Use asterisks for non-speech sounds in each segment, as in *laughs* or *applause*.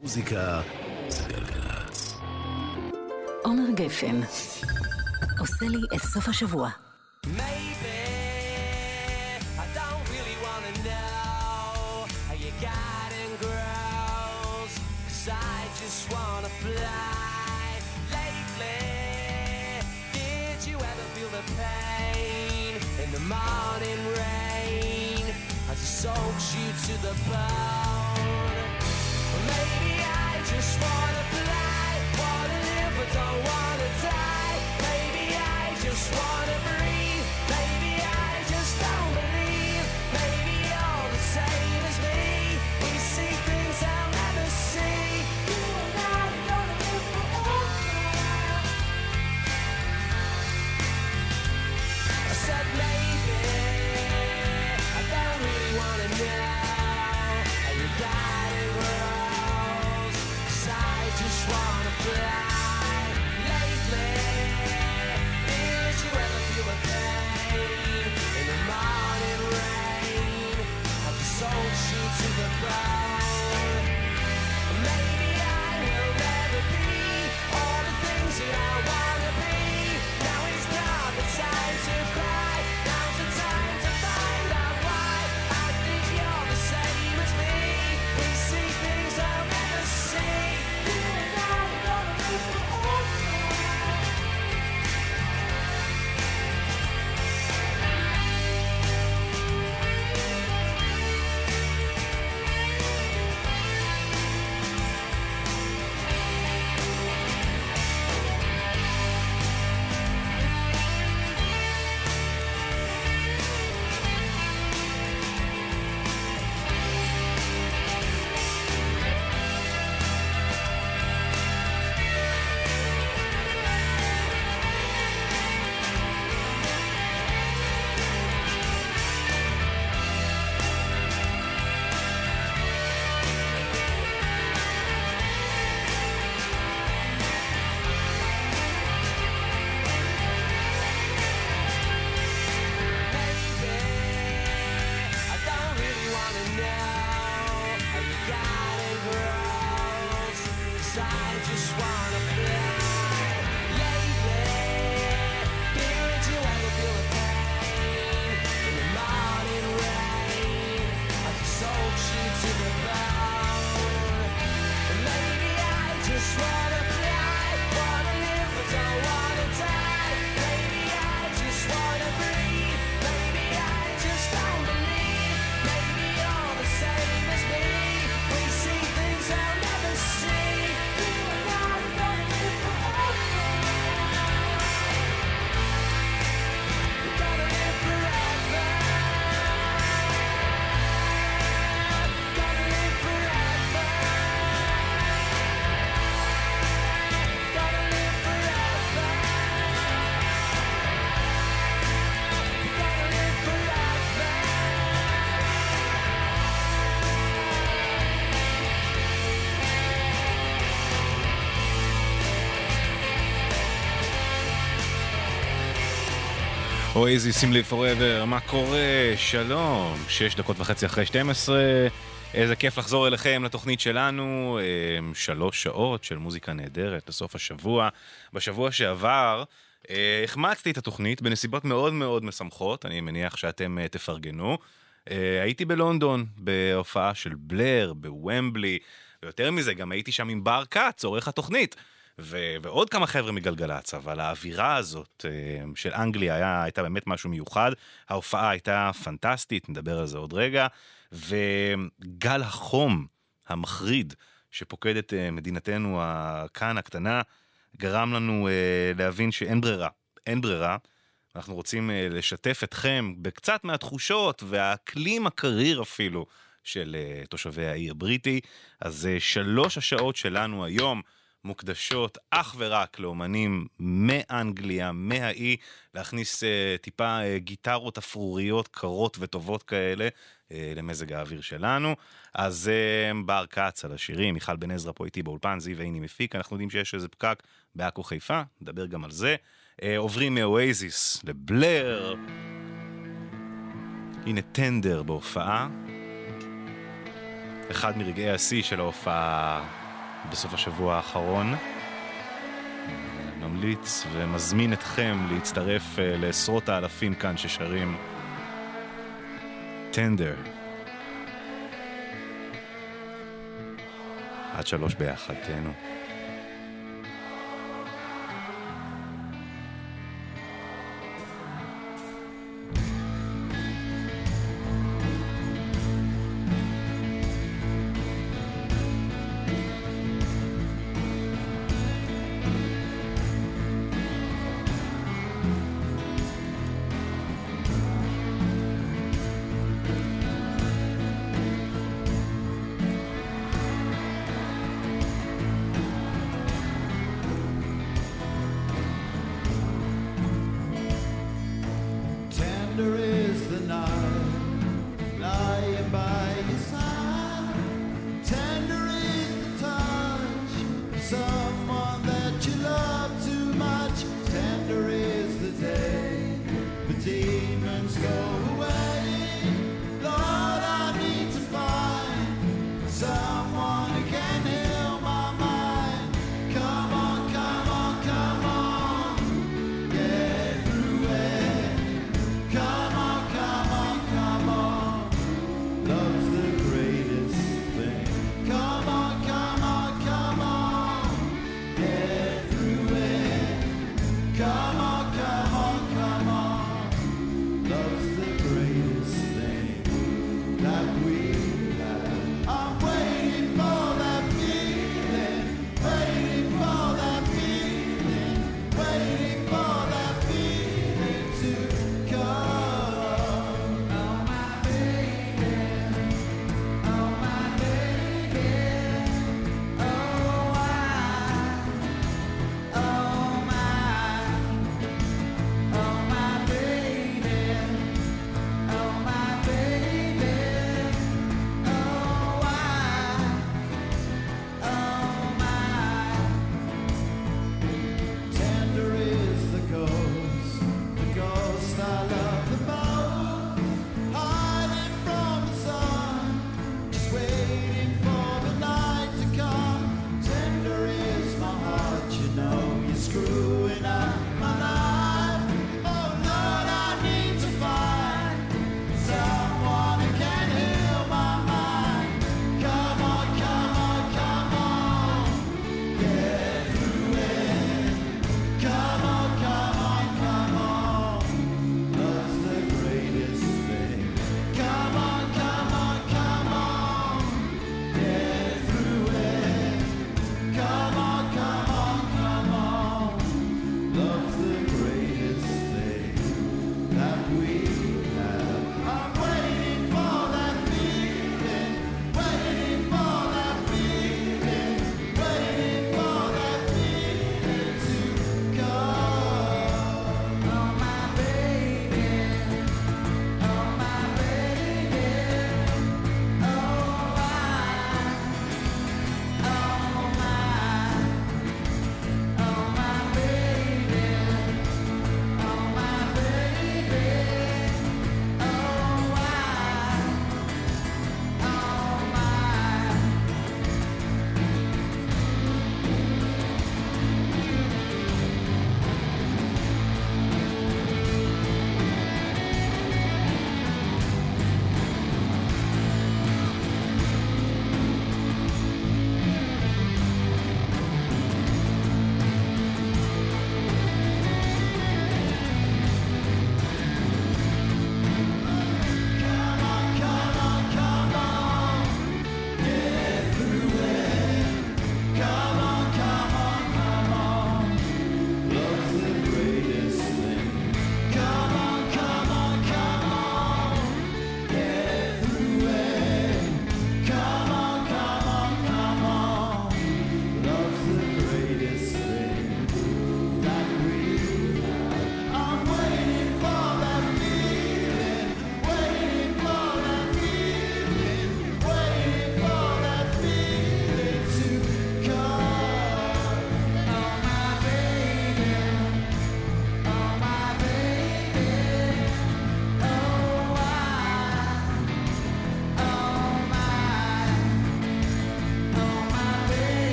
מוזיקה זה גלגלצ. עומר גפן עושה לי את סוף השבוע. Maybe I don't really wanna know how your garden grows. Cause I just wanna fly. Lately, did you ever feel the pain in the morning rain as it soaks you to the bone? just wanna fly, wanna live, but don't wanna die. Baby, I just wanna breathe. אוייזי סימלי פוראבר, מה קורה? שלום, שש דקות וחצי אחרי 12, איזה כיף לחזור אליכם לתוכנית שלנו, אה, שלוש שעות של מוזיקה נהדרת לסוף השבוע. בשבוע שעבר אה, החמצתי את התוכנית בנסיבות מאוד מאוד משמחות, אני מניח שאתם אה, תפרגנו. אה, הייתי בלונדון בהופעה של בלר, בוומבלי, ויותר מזה, גם הייתי שם עם בר כץ, עורך התוכנית. ו- ועוד כמה חבר'ה מגלגלצ, אבל האווירה הזאת אה, של אנגליה היה, הייתה באמת משהו מיוחד. ההופעה הייתה פנטסטית, נדבר על זה עוד רגע. וגל החום המחריד שפוקד את אה, מדינתנו כאן הקטנה, גרם לנו אה, להבין שאין ברירה. אין ברירה. אנחנו רוצים לשתף אתכם בקצת מהתחושות והאקלים הקריר אפילו של תושבי האי הבריטי. אז שלוש השעות שלנו היום מוקדשות אך ורק לאומנים מאנגליה, מהאי, להכניס אה, טיפה אה, גיטרות אפרוריות קרות וטובות כאלה אה, למזג האוויר שלנו. אז אה, בר כץ על השירים, מיכל בן עזרא פה איתי באולפן, זיו עיני מפיק, אנחנו יודעים שיש איזה פקק בעכו חיפה, נדבר גם על זה. אה, עוברים מאואזיס לבלר. הנה טנדר בהופעה. אחד מרגעי השיא של ההופעה בסוף השבוע האחרון. ממליץ ומזמין אתכם להצטרף אה, לעשרות האלפים כאן ששרים טנדר. עד שלוש ביחד, תהנו.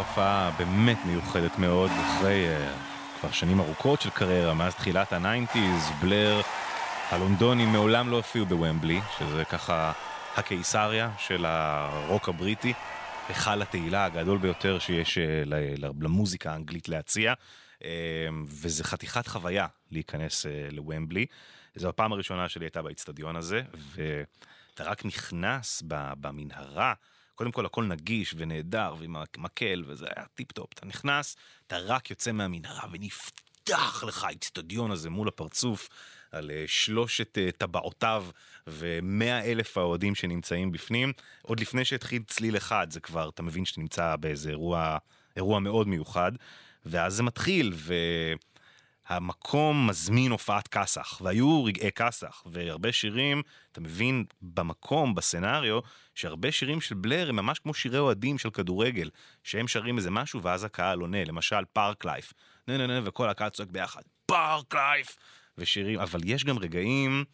הופעה באמת מיוחדת מאוד אחרי uh, כבר שנים ארוכות של קריירה, מאז תחילת ה-nineties, בלר הלונדונים מעולם לא הופיעו בוומבלי, שזה ככה הקיסריה של הרוק הבריטי, היכל התהילה הגדול ביותר שיש uh, למוזיקה האנגלית להציע, uh, וזה חתיכת חוויה להיכנס uh, לוומבלי. זו הפעם הראשונה שלי הייתה באיצטדיון הזה, ואתה רק נכנס במנהרה. קודם כל הכל נגיש ונהדר ועם המקל וזה היה טיפ טופ. אתה נכנס, אתה רק יוצא מהמנהרה ונפתח לך האיצטדיון הזה מול הפרצוף על אה, שלושת אה, טבעותיו ומאה אלף האוהדים שנמצאים בפנים. עוד לפני שהתחיל צליל אחד זה כבר, אתה מבין שאתה נמצא באיזה אירוע, אירוע מאוד מיוחד. ואז זה מתחיל ו... המקום מזמין הופעת כסח, והיו רגעי כסח, והרבה שירים, אתה מבין במקום, בסצנריו, שהרבה שירים של בלר הם ממש כמו שירי אוהדים של כדורגל, שהם שרים איזה משהו ואז הקהל עונה, למשל Parklife, נה נה נה, וכל הקהל צועק ביחד, Parklife, ושירים, אבל יש גם רגעים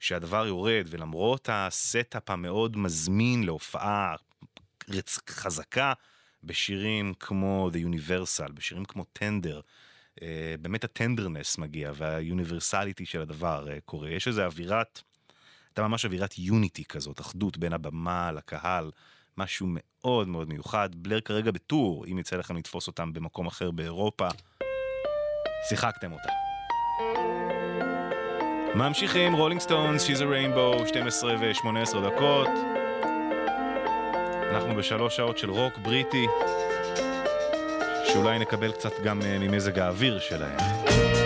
שהדבר יורד, ולמרות ה-setup המאוד מזמין להופעה רצ... חזקה, בשירים כמו The Universal, בשירים כמו uh, באמת ה-tenderness מגיע וה-universality של הדבר uh, קורה. יש איזו אווירת, הייתה ממש אווירת unity כזאת, אחדות בין הבמה לקהל, משהו מאוד מאוד מיוחד. בלר כרגע ב-tour, אם יצא לכם לתפוס אותם במקום אחר באירופה, שיחקתם אותה. ממשיכים, רולינג סטונס, She's a Rainbow, 12 ו-18 דקות. אנחנו בשלוש שעות של רוק בריטי, שאולי נקבל קצת גם אה, ממזג האוויר שלהם.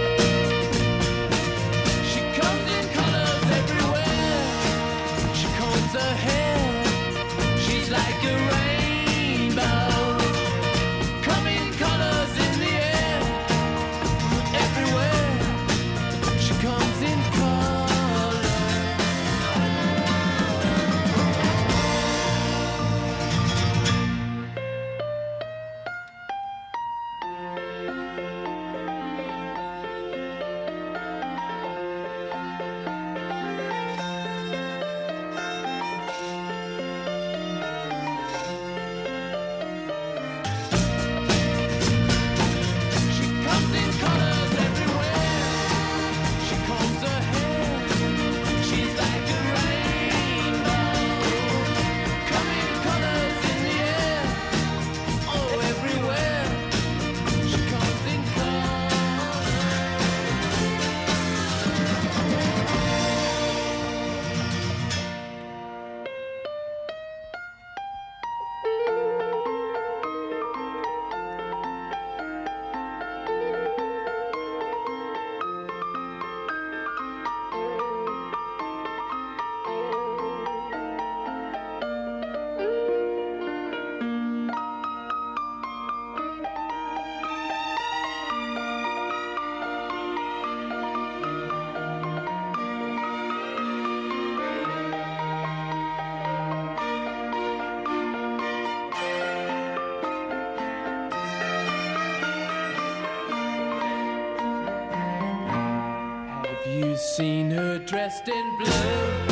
Dressed in blue?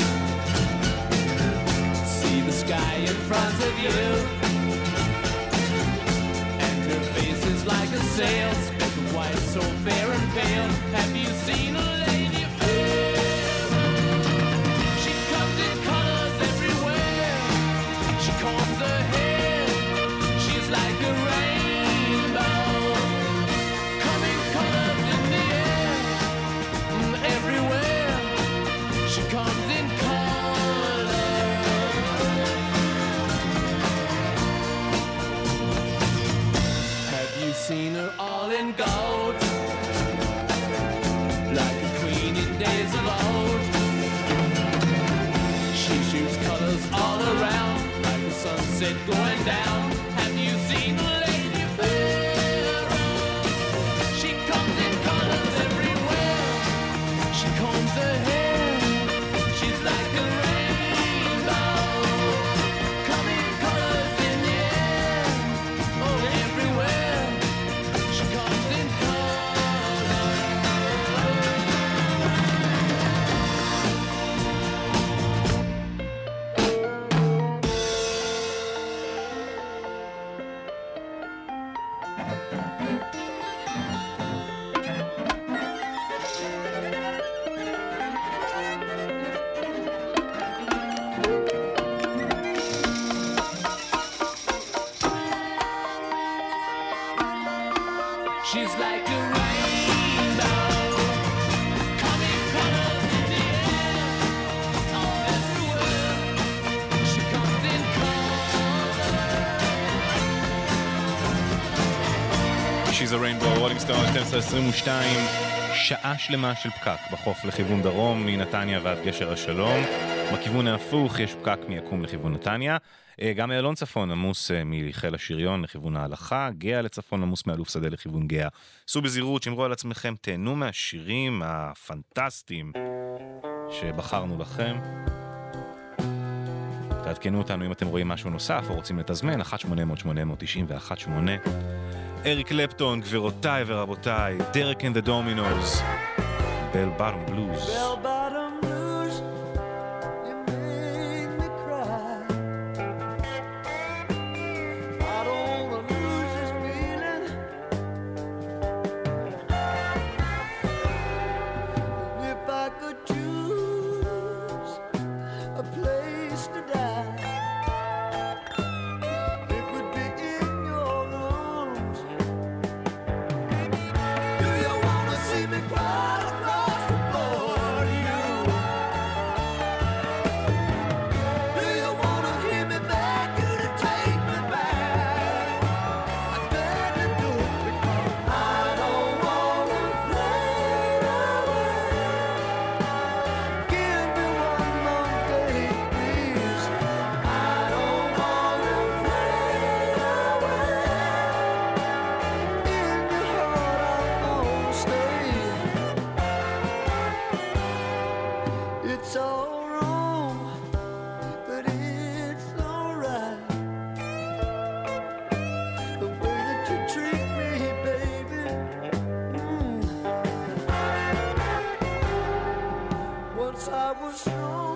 See the sky in front of you. And her face is like a sail, speck white, so fair and pale. Have you seen a gold? Like a queen in days of old. She shoots colors all around, like the sunset going down. שעה שלמה של פקק בחוף לכיוון דרום, מנתניה ועד גשר השלום. בכיוון ההפוך יש פקק מיקום לכיוון נתניה. אה, גם איילון צפון עמוס אה, מחיל השריון לכיוון ההלכה, גאה לצפון עמוס מאלוף שדה לכיוון גאה. סעו בזהירות, שמרו על עצמכם, תהנו מהשירים הפנטסטיים שבחרנו לכם. תעדכנו אותנו אם אתם רואים משהו נוסף או רוצים לתזמן, 1-800-890 ו-1-8. אריק קלפטון, גבירותיי ורבותיי, דרק אנד הדומינוס, בל בארם בלוז. Bell bottom was wrong.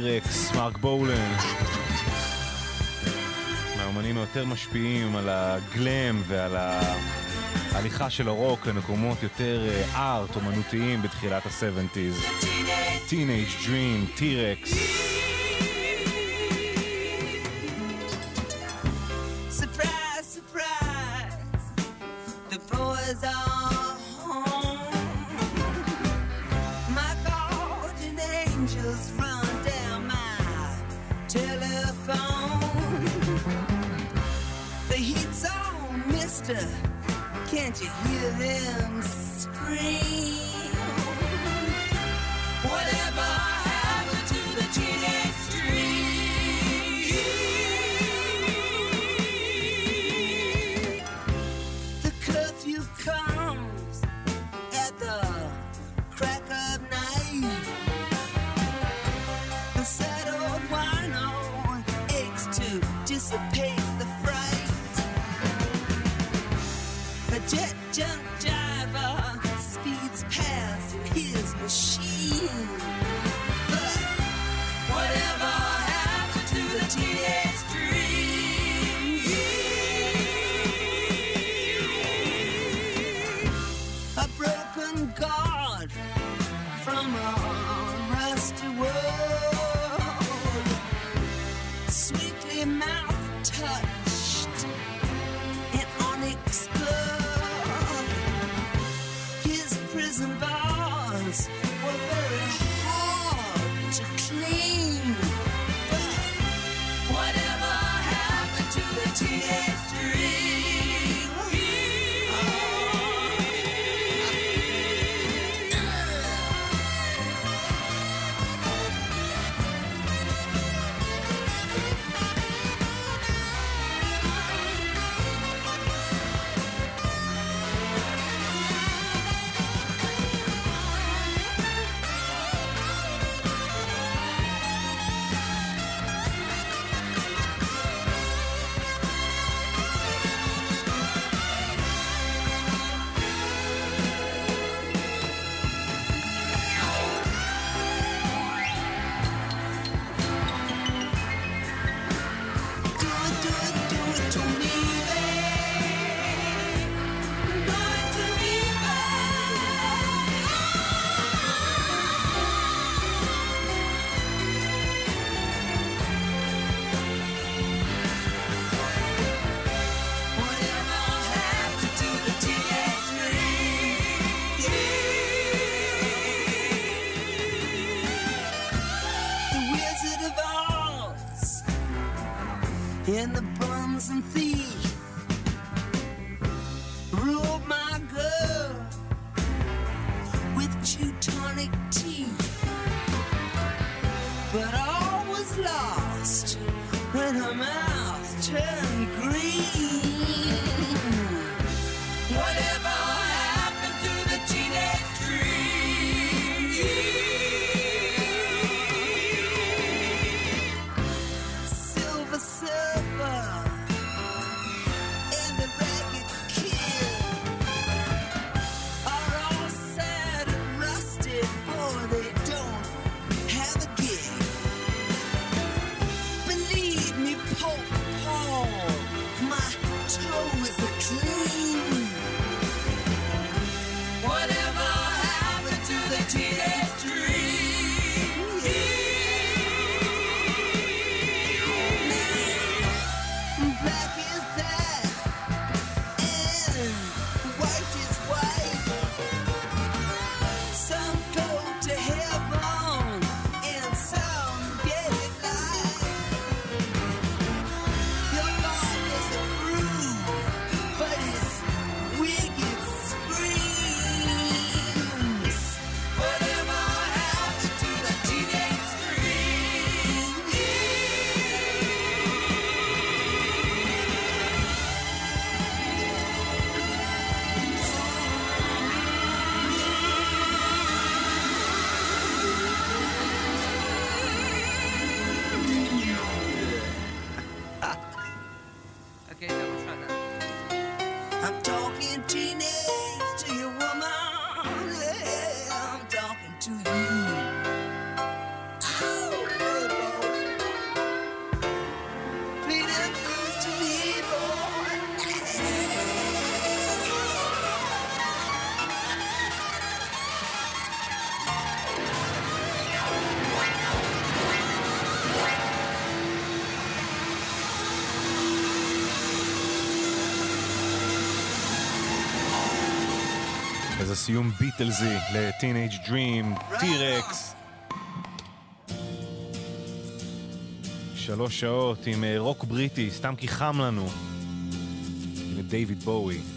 טירקס, מרק בולן. מהאומנים היותר משפיעים על הגלם ועל ההליכה של הרוק למקומות יותר אה, ארט, אומנותיים בתחילת ה-70's. Teenage Dream, T-Rex. סיום ביטלזי ל-Teenage Dream, T-Rex. שלוש שעות עם אה, רוק בריטי, סתם כי חם לנו. עם דייוויד בואי.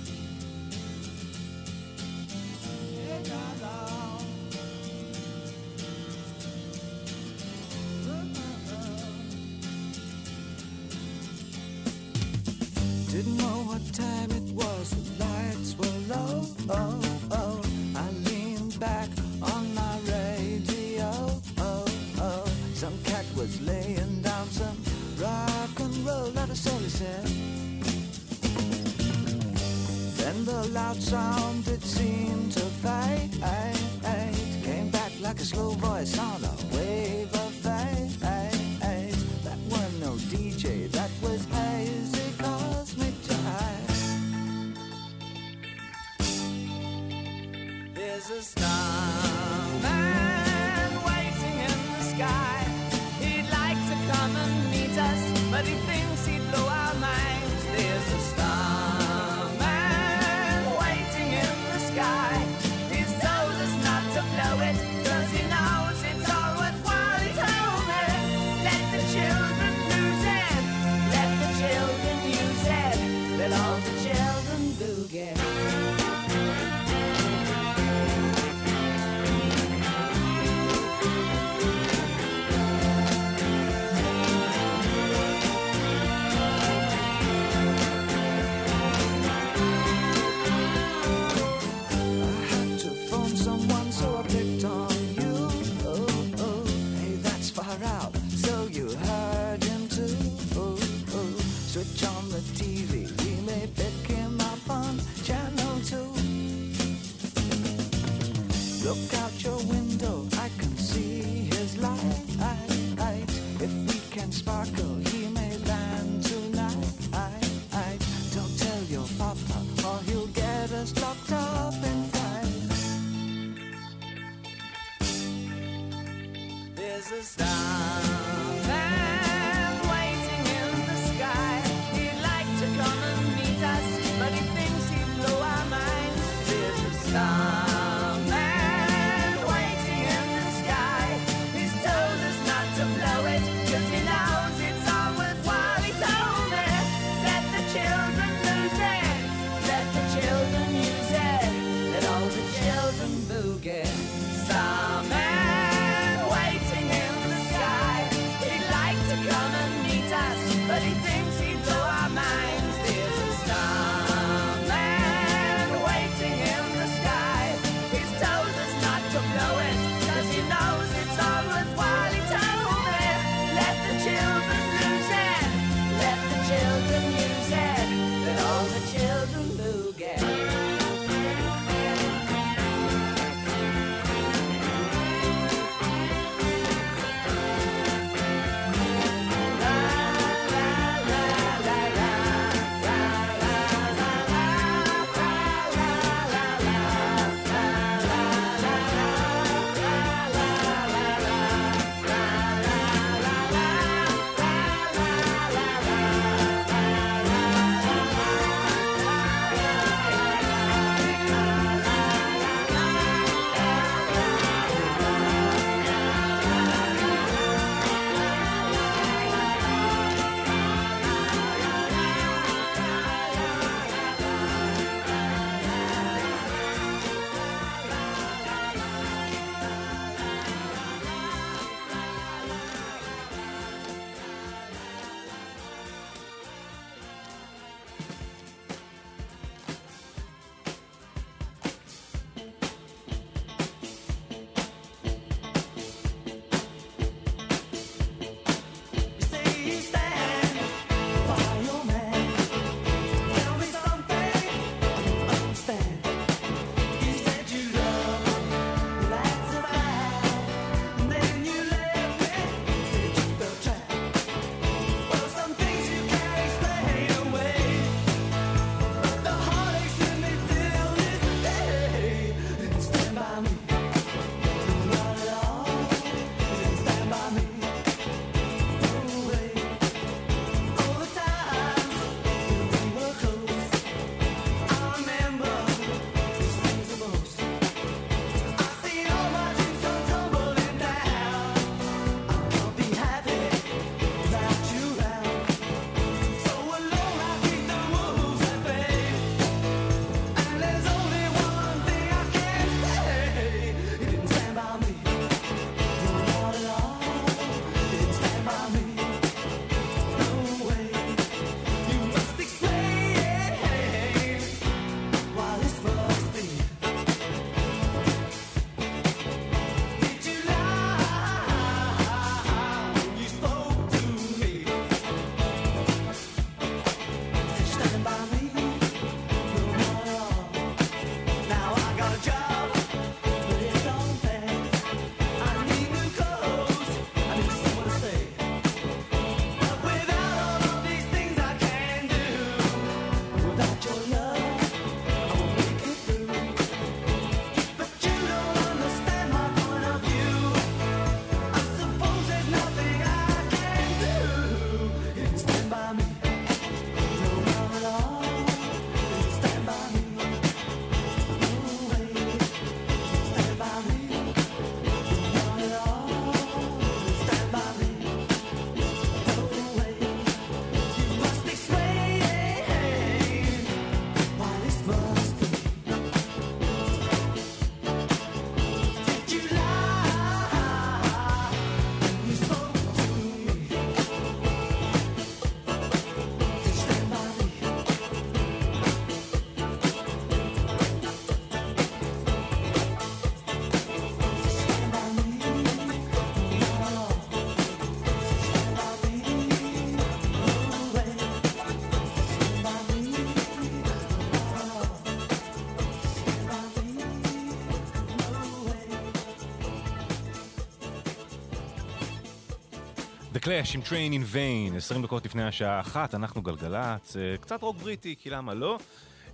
The Clash עם Train in Vain, 20 דקות לפני השעה אחת, אנחנו גלגלצ, אה, קצת רוק בריטי, כי למה לא?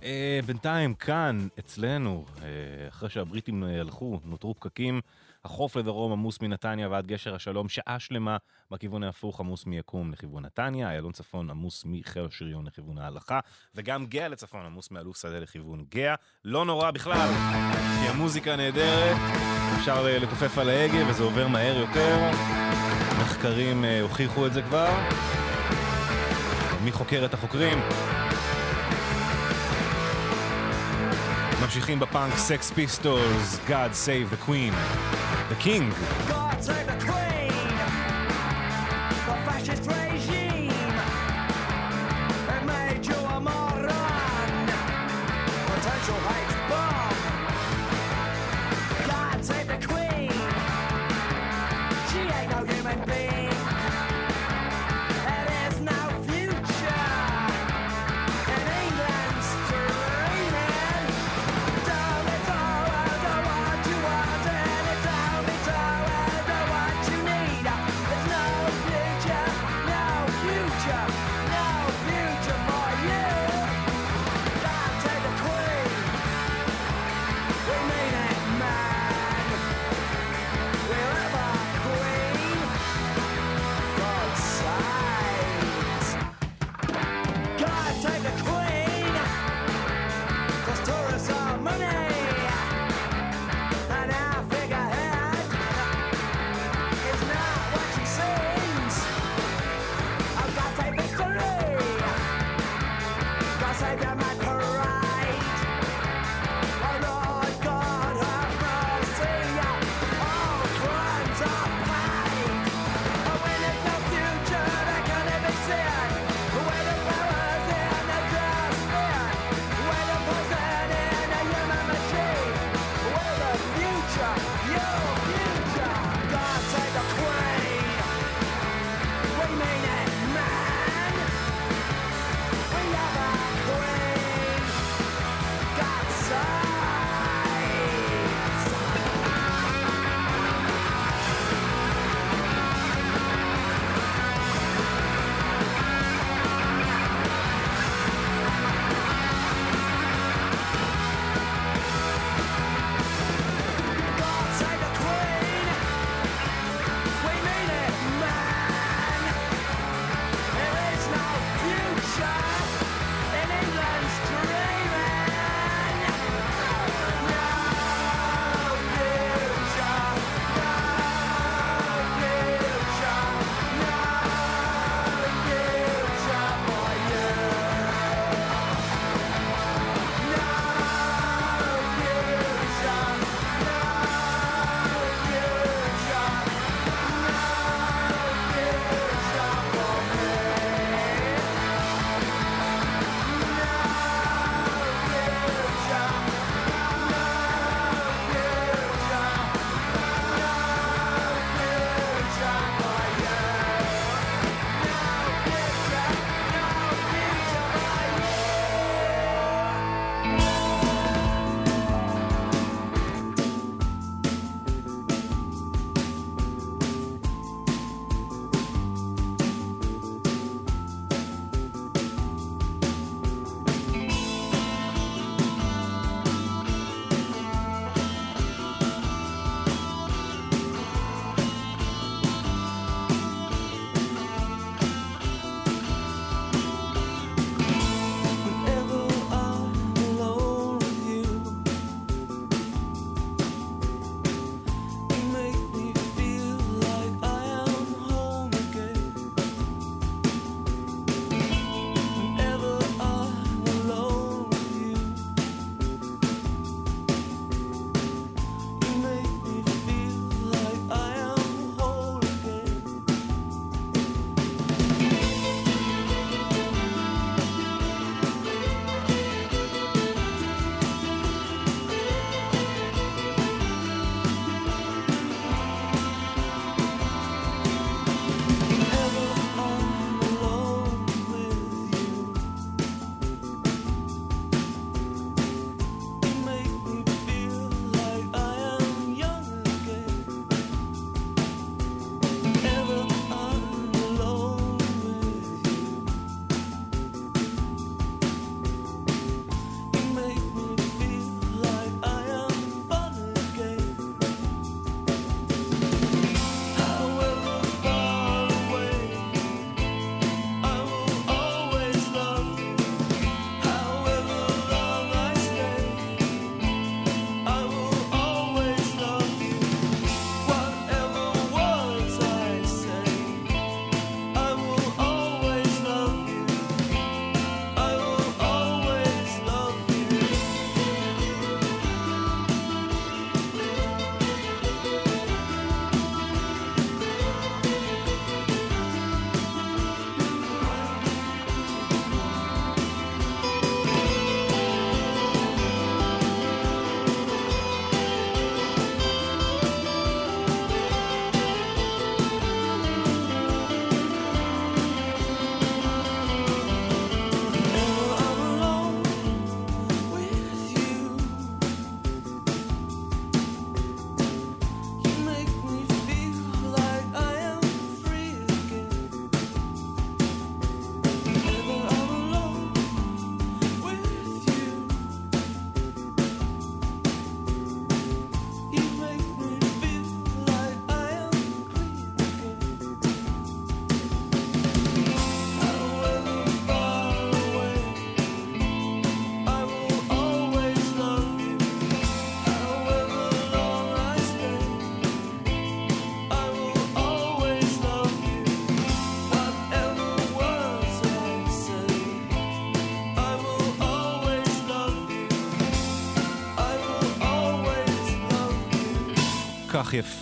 אה, בינתיים כאן, אצלנו, אה, אחרי שהבריטים אה, הלכו, נותרו פקקים, החוף לדרום עמוס מנתניה ועד גשר השלום, שעה שלמה בכיוון ההפוך עמוס מיקום לכיוון נתניה, איילון צפון עמוס מחיל השריון לכיוון ההלכה, וגם גאה לצפון עמוס מאלוף שדה לכיוון גאה. לא נורא בכלל, כי המוזיקה נהדרת, אפשר לתופף על ההגה וזה עובר מהר יותר. מחקרים הוכיחו את זה כבר. מי חוקר את החוקרים? ממשיכים בפאנק סקס פיסטולס, God Save the Queen, The King. God save the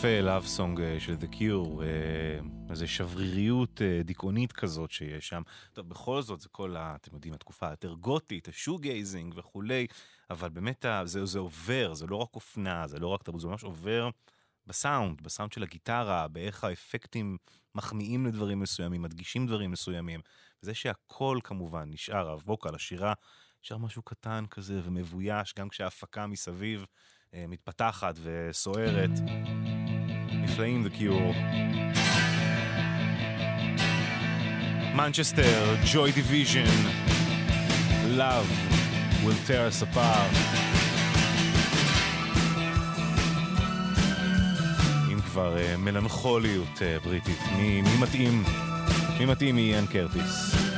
יפה, Song אה, של The Cure, אה, איזו שבריריות אה, דיכאונית כזאת שיש שם. טוב, בכל זאת, זה כל, אתם יודעים, התקופה היותר גותית, השוגייזינג וכולי, אבל באמת זה, זה עובר, זה לא רק אופנה, זה לא רק תרבות, זה ממש עובר בסאונד, בסאונד של הגיטרה, באיך האפקטים מחמיאים לדברים מסוימים, מדגישים דברים מסוימים. וזה שהכל כמובן נשאר, הווקל, השירה, נשאר משהו קטן כזה ומבויש, גם כשההפקה מסביב מתפתחת וסוערת. נפלאים The Cure. מנצ'סטר, Joy Division, Love will tear us apart. אם כבר אה, מלנכוליות אה, בריטית, מי, מי מתאים? מי מתאים מאיאן קרטיס?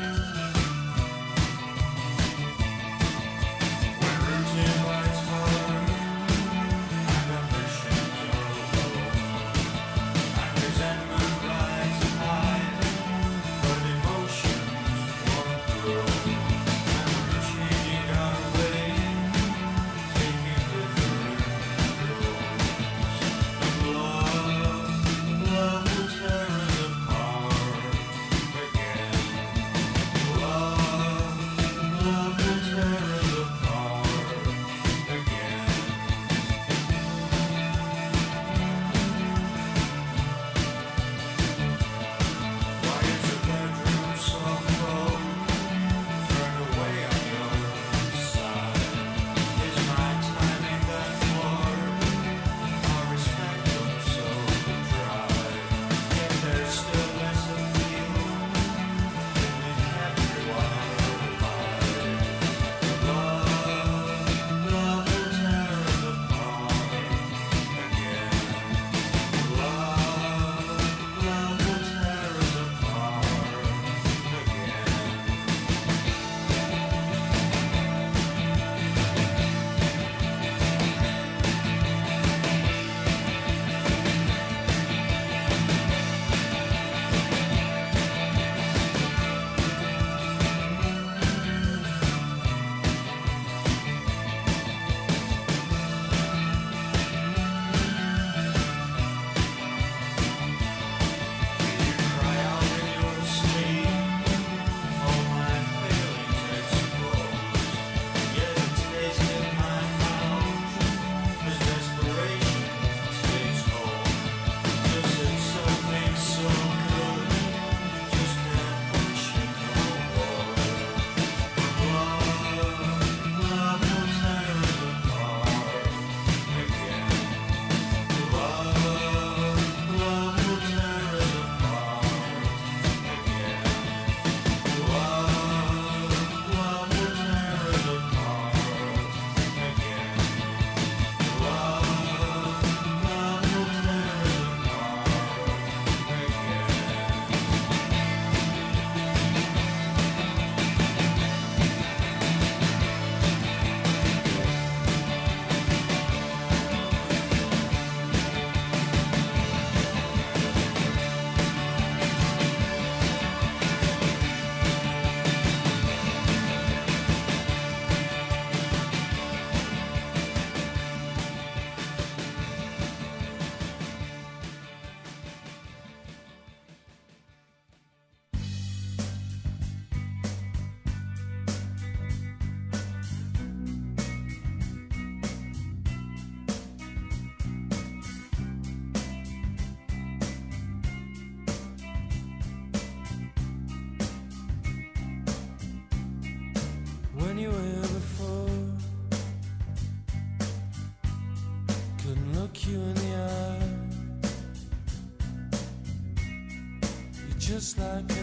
Like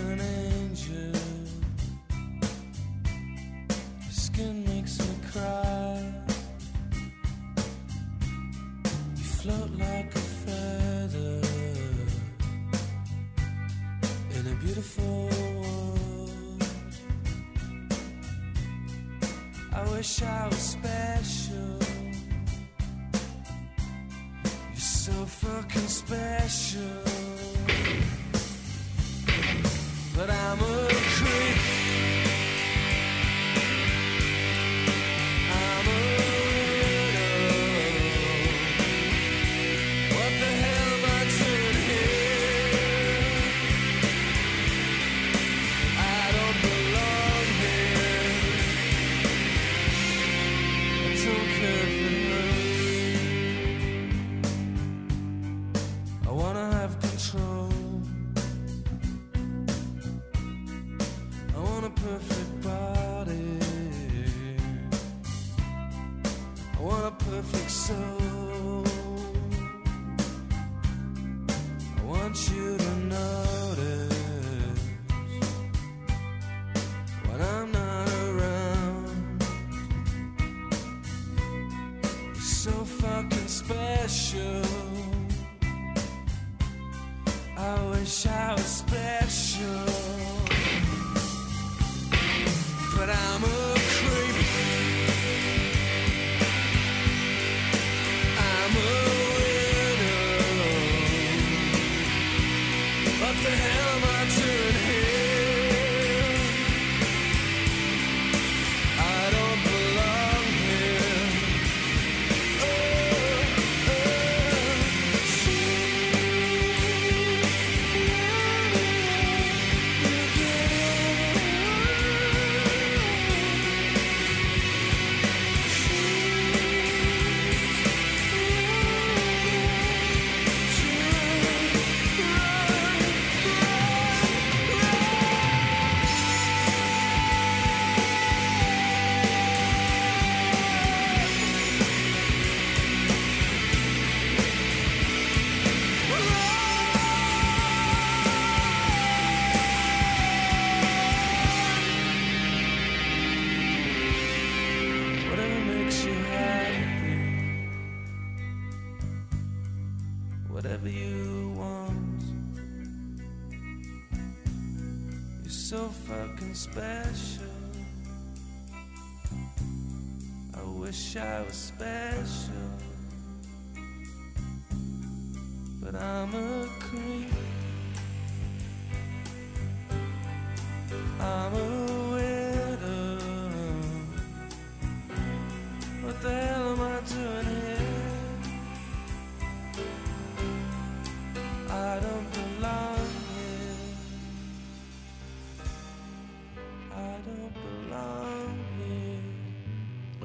special.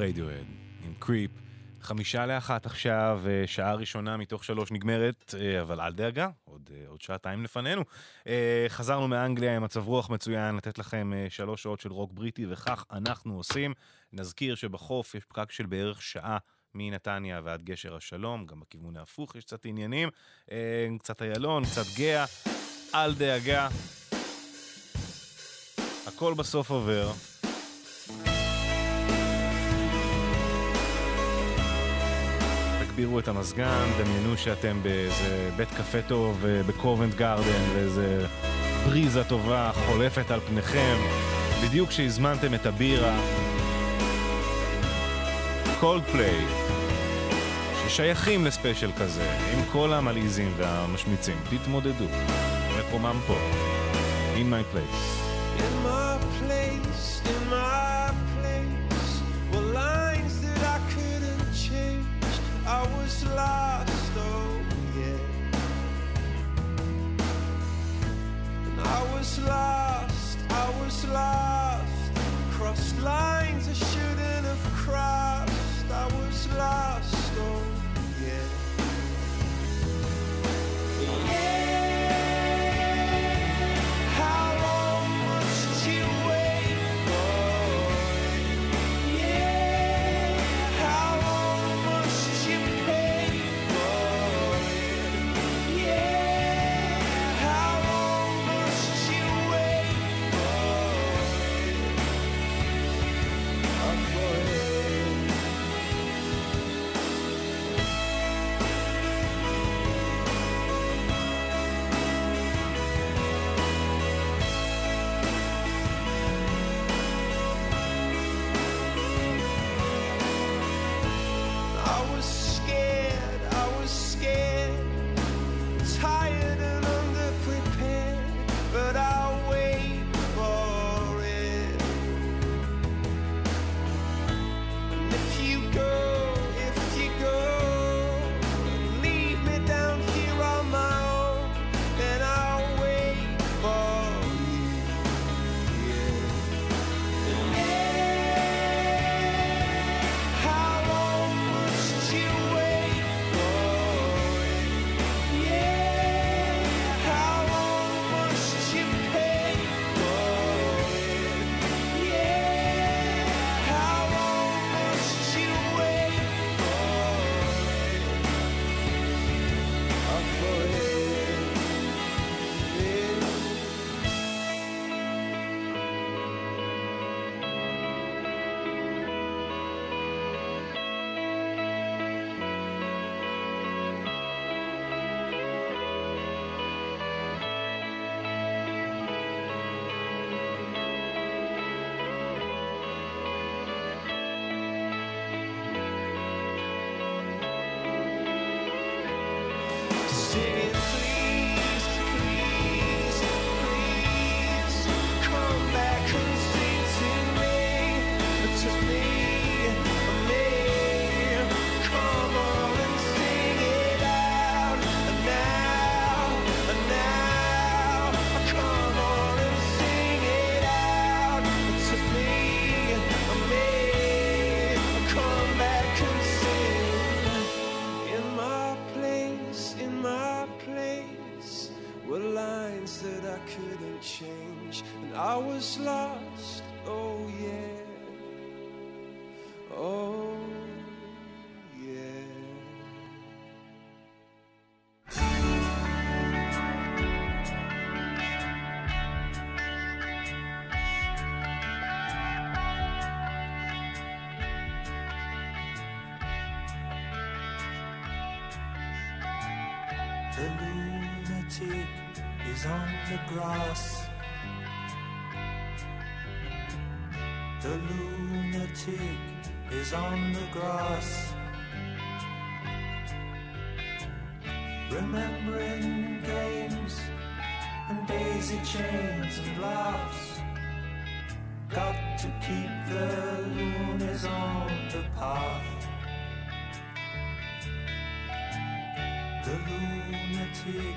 רדיואד עם קריפ. חמישה לאחת עכשיו, אה, שעה ראשונה מתוך שלוש נגמרת, אה, אבל אל דאגה, עוד, אה, עוד שעתיים לפנינו. חזרנו מאנגליה עם מצב רוח מצוין, לתת לכם שלוש שעות של רוק בריטי, וכך אנחנו עושים. נזכיר שבחוף יש פקק של בערך שעה. מנתניה ועד גשר השלום, גם בכיוון ההפוך יש קצת עניינים, קצת איילון, קצת גאה, אל דאגה, הכל בסוף עובר. תגבירו את המזגן, דמיינו שאתם באיזה בית קפה טוב אה, בקובנט גארדן ואיזה בריזה טובה חולפת על פניכם, בדיוק כשהזמנתם את הבירה. קולד פליי, ששייכים לספיישל כזה, עם כל המלעיזים והמשמיצים, תתמודדו. מקומם פה. In my place. Lost, I was lost. Crossed lines I shouldn't have crossed. I was lost, on the grass. The lunatic is on the grass. Remembering games and daisy chains and laughs. Got to keep the loonies on the path. The lunatic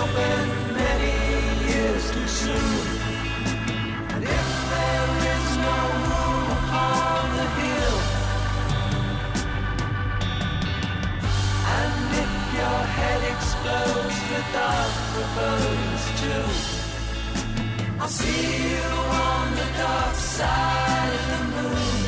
Open many years too soon, and if there is no upon the hill, and if your head explodes too, I'll see you on the dark side of the moon.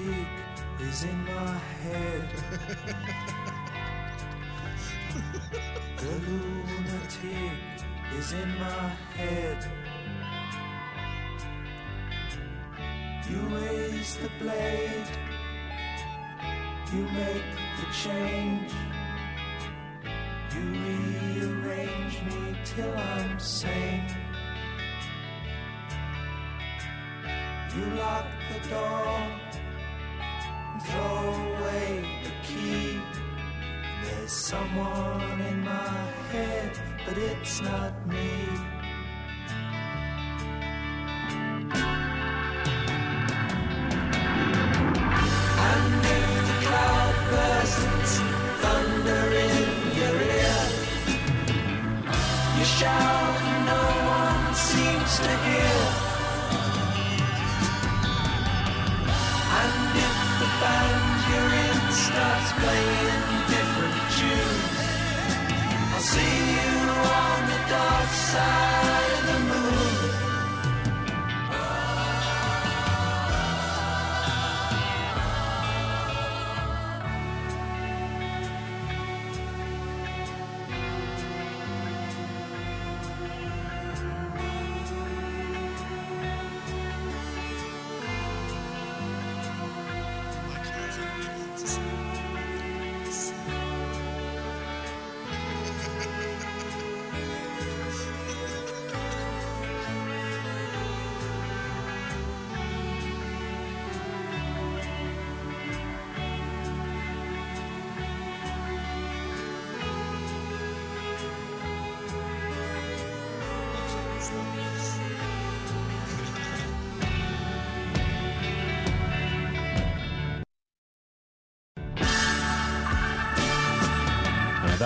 Lunatic is in my head. *laughs* the lunatic is in my head. You raise the blade, you make the change. You rearrange me till I'm sane. You lock the door throw away the key. There's someone in my head, but it's not me.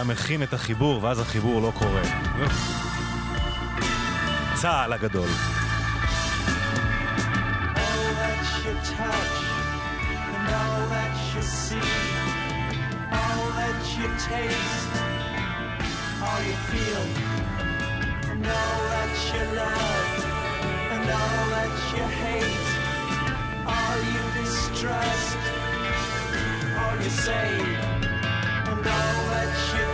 מכין את החיבור, ואז החיבור לא קורה. צה"ל הגדול. And all you feel, and all that you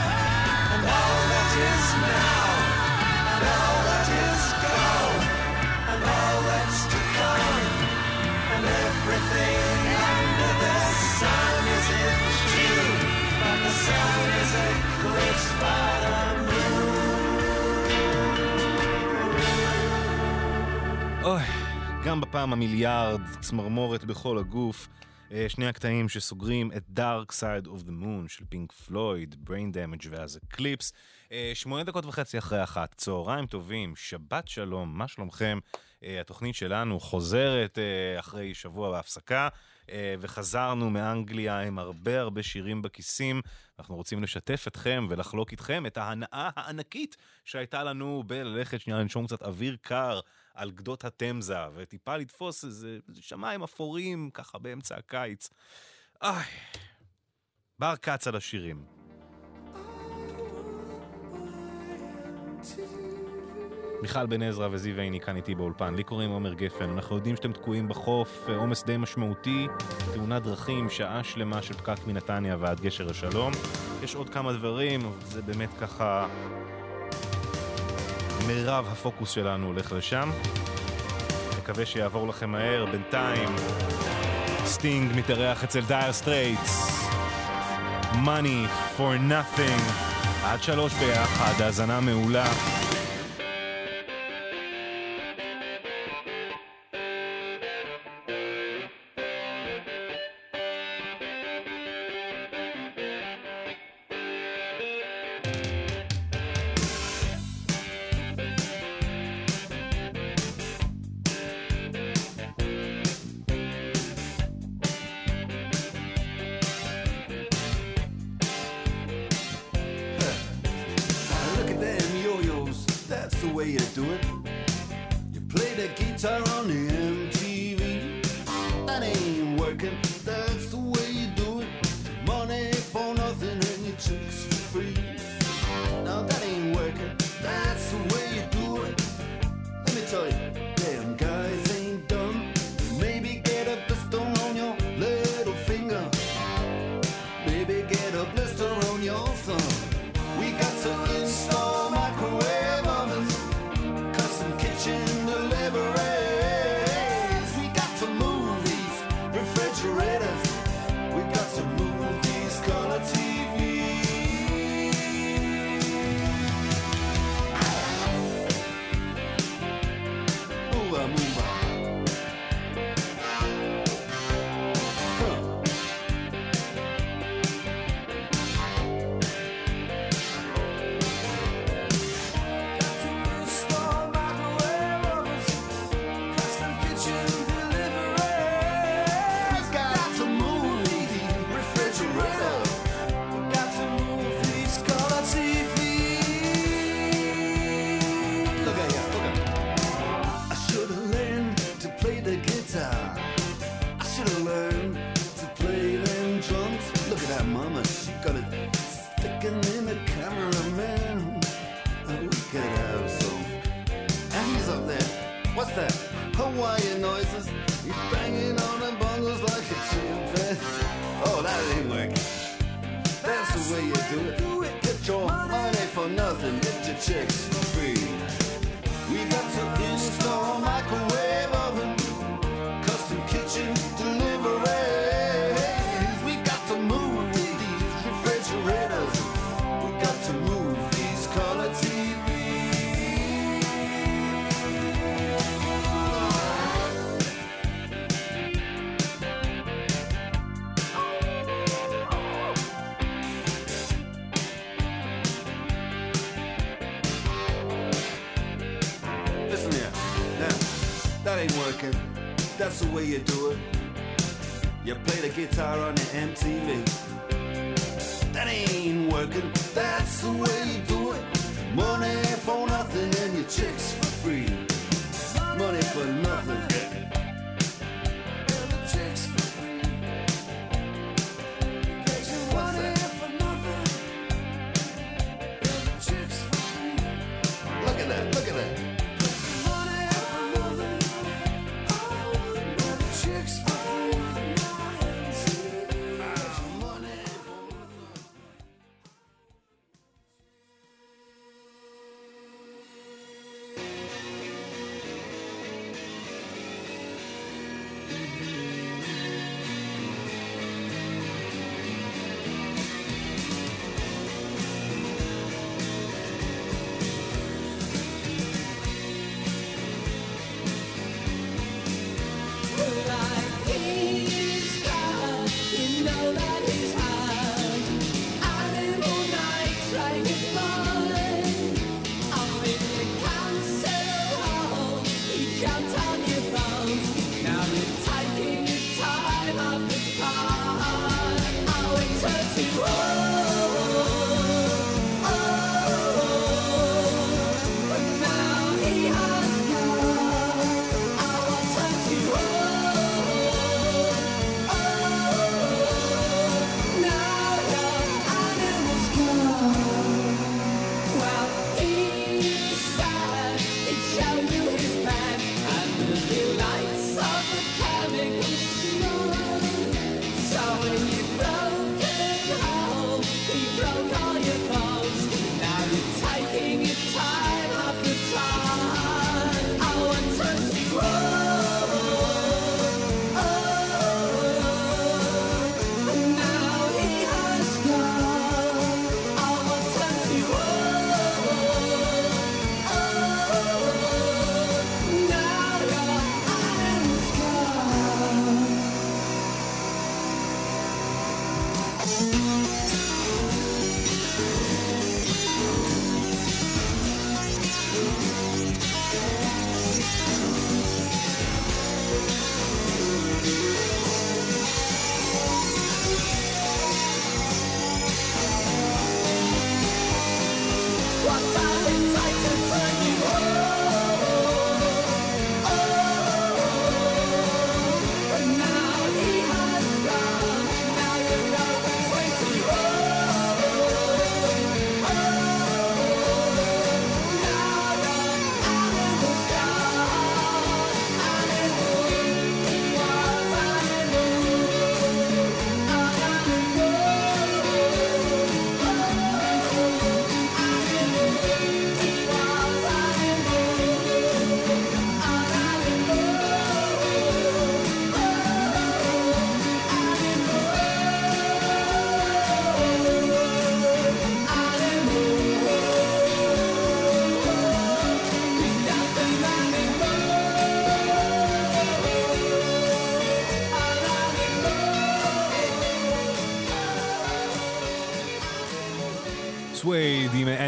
אוי, גם בפעם המיליארד, צמרמורת בכל הגוף. אה, שני הקטעים שסוגרים את Dark Side of the Moon של פינק פלויד, Brain Damage ואז Eclipse. אה, שמונה דקות וחצי אחרי אחת, צהריים טובים, שבת שלום, מה שלומכם? אה, התוכנית שלנו חוזרת אחרי שבוע בהפסקה, וחזרנו מאנגליה עם הרבה הרבה שירים בכיסים. אנחנו רוצים לשתף אתכם ולחלוק איתכם את ההנאה הענקית שהייתה לנו בללכת שנייה לנשום קצת אוויר קר. על גדות התמזה, וטיפה לתפוס איזה שמיים אפורים, ככה באמצע הקיץ. איי, בר כץ על השירים. מיכל בן עזרא וזיו עיני כאן איתי באולפן, לי קוראים עומר גפן, אנחנו יודעים שאתם תקועים בחוף, אה, עומס די משמעותי, תאונת דרכים, שעה שלמה של פקק מנתניה ועד גשר השלום. יש עוד כמה דברים, זה באמת ככה מירב הפוקוס שלנו הולך לשם. מקווה שיעבור לכם מהר, בינתיים סטינג מתארח אצל דייר סטרייטס. money for nothing. עד שלוש ביחד, האזנה מעולה.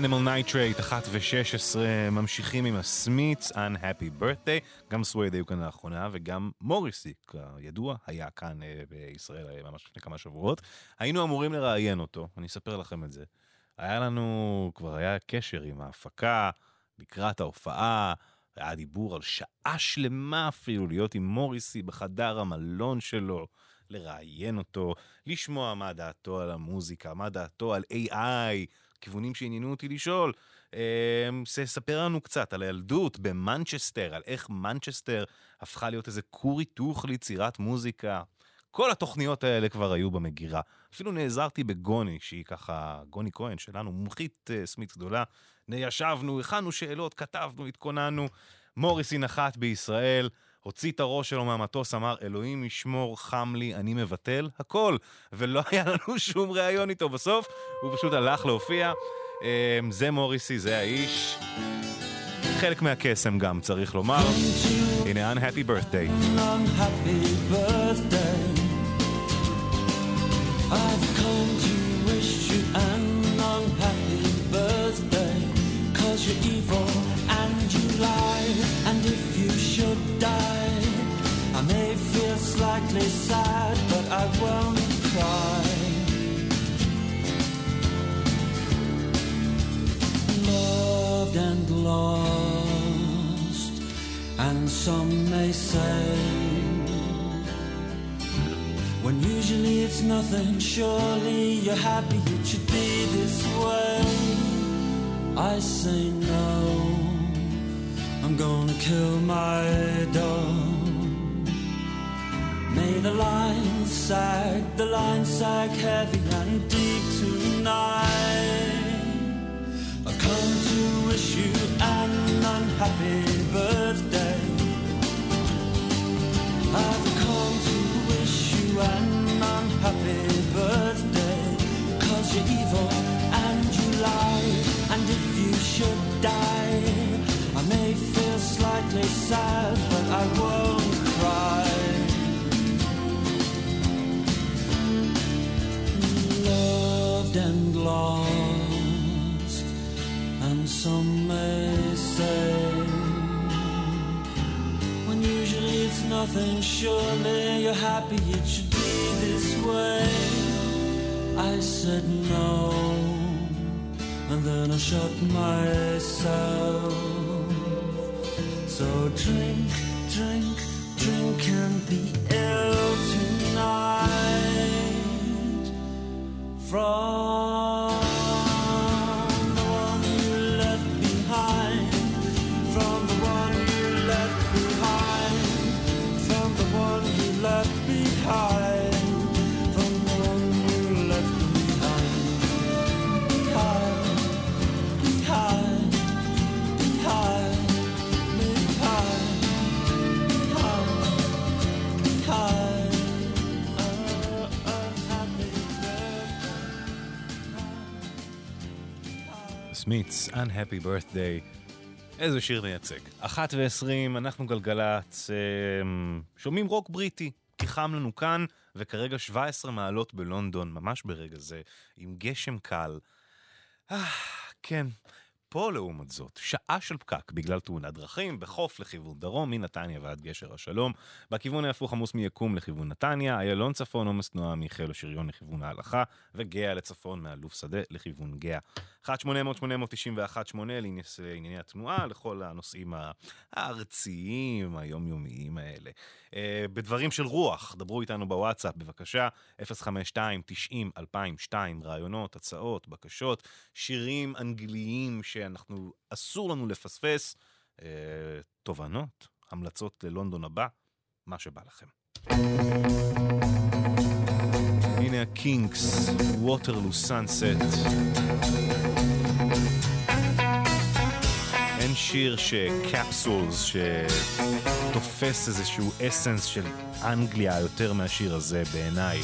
Animal Nitrate 1 ו-16 ממשיכים עם הסמיץ Unhappy Birthday. גם סווייד היו כאן לאחרונה וגם מוריסי כידוע היה כאן אה, בישראל אה, ממש לפני כמה שבועות. היינו אמורים לראיין אותו אני אספר לכם את זה. היה לנו כבר היה קשר עם ההפקה לקראת ההופעה היה דיבור על שעה שלמה אפילו להיות עם מוריסי בחדר המלון שלו לראיין אותו, לשמוע מה דעתו על המוזיקה, מה דעתו על AI, כיוונים שעניינו אותי לשאול. אה, ספר לנו קצת על הילדות במנצ'סטר, על איך מנצ'סטר הפכה להיות איזה כור היתוך ליצירת מוזיקה. כל התוכניות האלה כבר היו במגירה. אפילו נעזרתי בגוני, שהיא ככה, גוני כהן שלנו, מומחית uh, סמית גדולה. ישבנו, הכנו שאלות, כתבנו, התכוננו. מוריסי נחת בישראל, הוציא את הראש שלו מהמטוס, אמר, אלוהים ישמור, חם לי, אני מבטל הכל. ולא *laughs* היה לנו שום ראיון איתו. בסוף הוא פשוט הלך להופיע. Um, זה מוריסי, זה האיש. חלק מהקסם גם, צריך לומר. הנה, Unhappy Birthday. unhappy birthday. I've come to die, I may feel slightly sad, but I won't cry. Loved and lost, and some may say when usually it's nothing, surely you're happy it should be this way. I say no, I'm gonna kill my dog. May the lines sag, the lines sag heavy and deep tonight. I've come to wish you an unhappy birthday. I've come to wish you an unhappy birthday. Cause you're evil and you lie. And if you should die, sad, but I won't cry. Loved and lost, and some may say. When usually it's nothing, surely you're happy it should be this way. I said no, and then I shut myself. So drink, drink, drink and be ill tonight. From סמיץ, Unhappy Birthday. איזה שיר מייצג. אחת ועשרים, אנחנו גלגלצ, אמ, שומעים רוק בריטי, כי חם לנו כאן, וכרגע 17 מעלות בלונדון, ממש ברגע זה, עם גשם קל. אה, כן. פה לעומת זאת, שעה של פקק בגלל תאונת דרכים, בחוף לכיוון דרום, מנתניה ועד גשר השלום, בכיוון ההפוך עמוס מיקום לכיוון נתניה, איילון צפון עומס תנועה מחיל השריון לכיוון ההלכה, וגאה לצפון מאלוף שדה לכיוון גאה. 1-800-891-8 לענייני התנועה, לכל הנושאים הארציים, היומיומיים האלה. אה, בדברים של רוח, דברו איתנו בוואטסאפ, בבקשה, 052-90-2002, רעיונות, הצעות, בקשות, שירים אנגליים שאנחנו, אסור לנו לפספס, אה, תובנות, המלצות ללונדון הבא, מה שבא לכם. הנה הקינגס, ווטרלו סאנסט. אין שיר שקפסולס, שתופס איזשהו אסנס של אנגליה יותר מהשיר הזה בעיניי.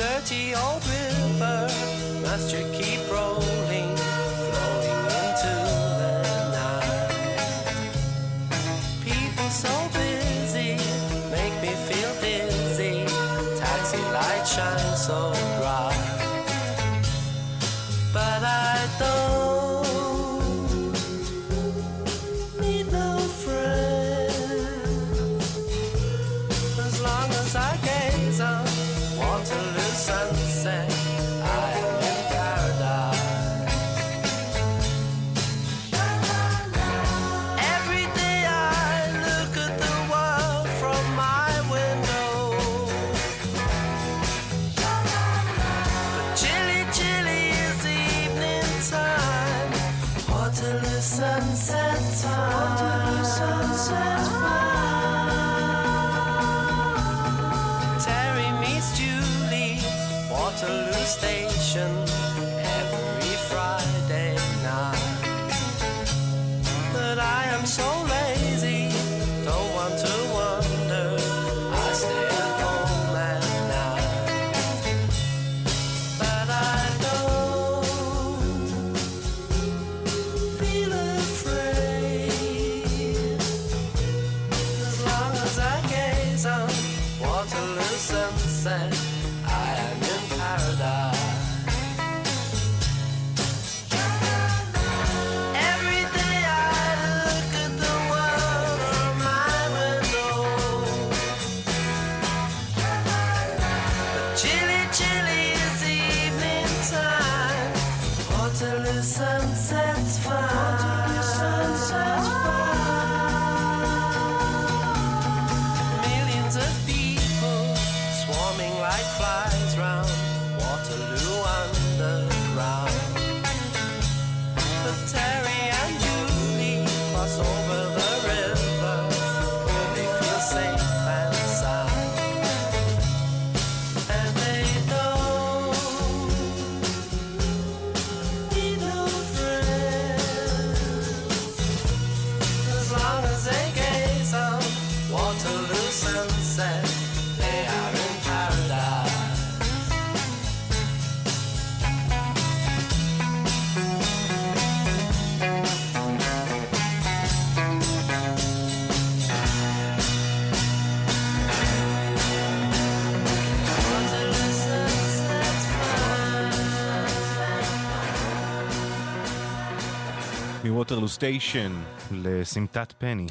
סטיישן לסמטת פני.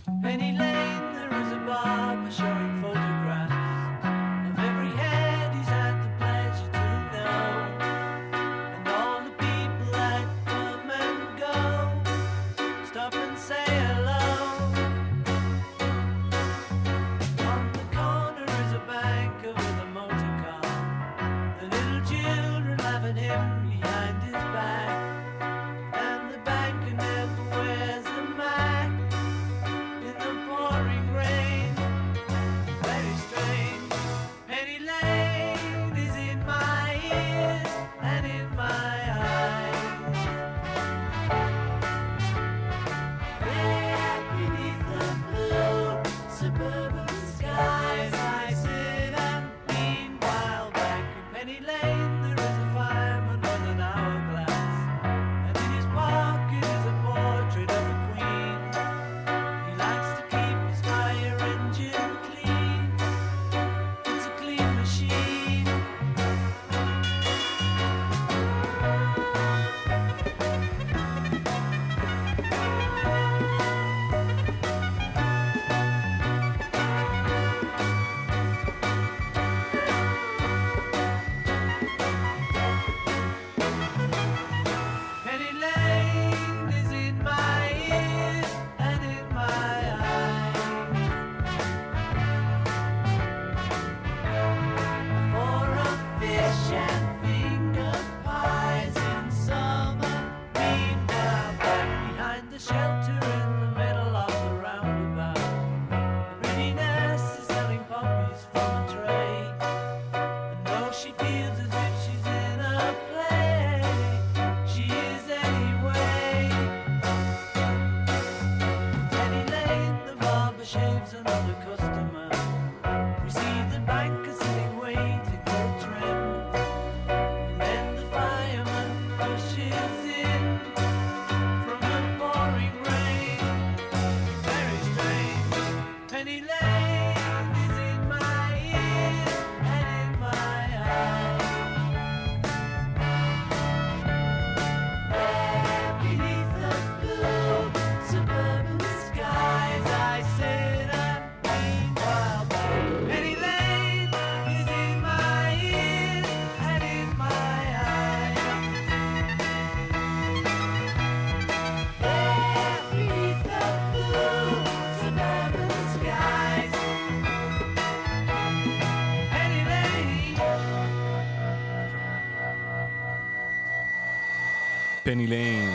פני ליין.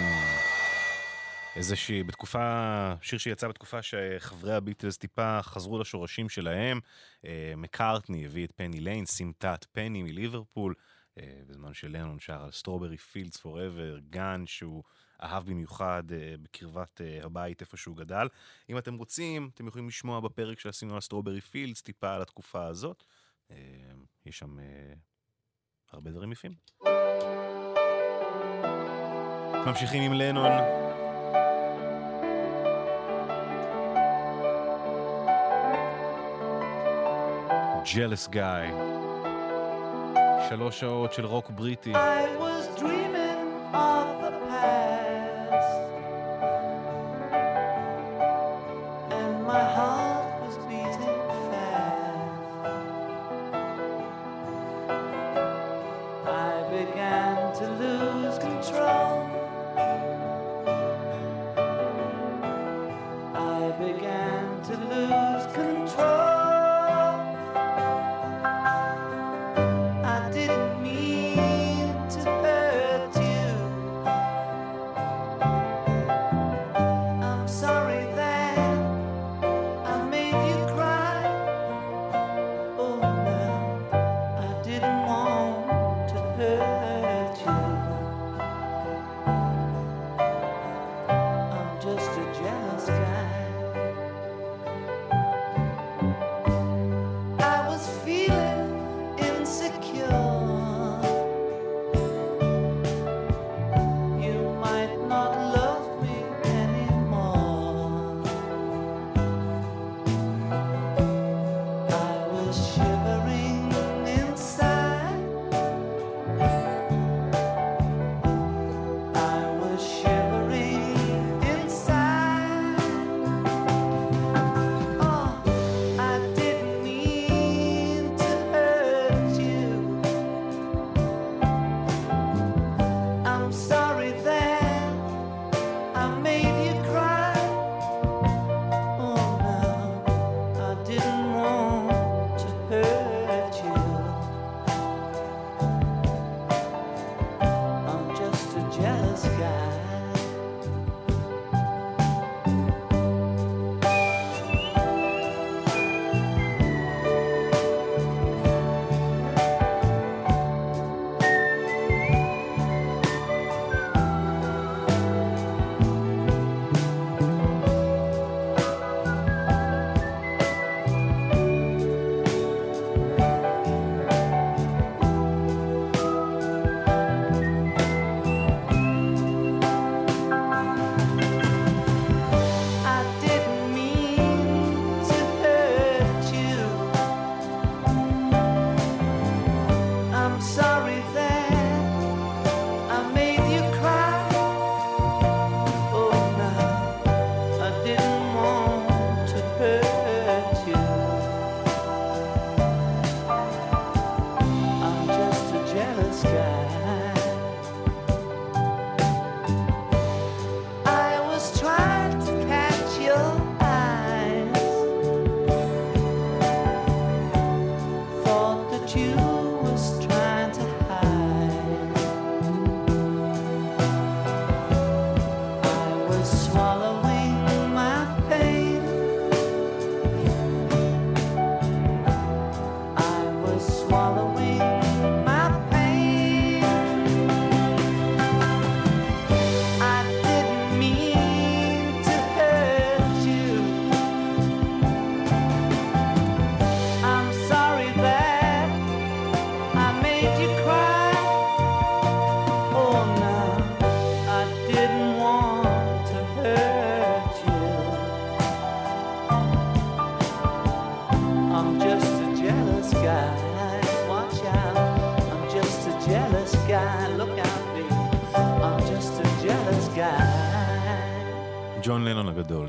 איזושהי, בתקופה, שיר שיצא בתקופה שחברי הביטלס טיפה חזרו לשורשים שלהם. אה, מקארטני הביא את פני ליין, סמטת פני מליברפול, אה, בזמן שלנון שר על Strawberry Fields Forever, גן שהוא אהב במיוחד אה, בקרבת הבית איפה שהוא גדל. אם אתם רוצים, אתם יכולים לשמוע בפרק שעשינו על סטרוברי פילדס טיפה על התקופה הזאת. יש שם הרבה דברים יפים. ממשיכים עם לנון. Jealous Guy. שלוש שעות של רוק בריטי. I was dreaming of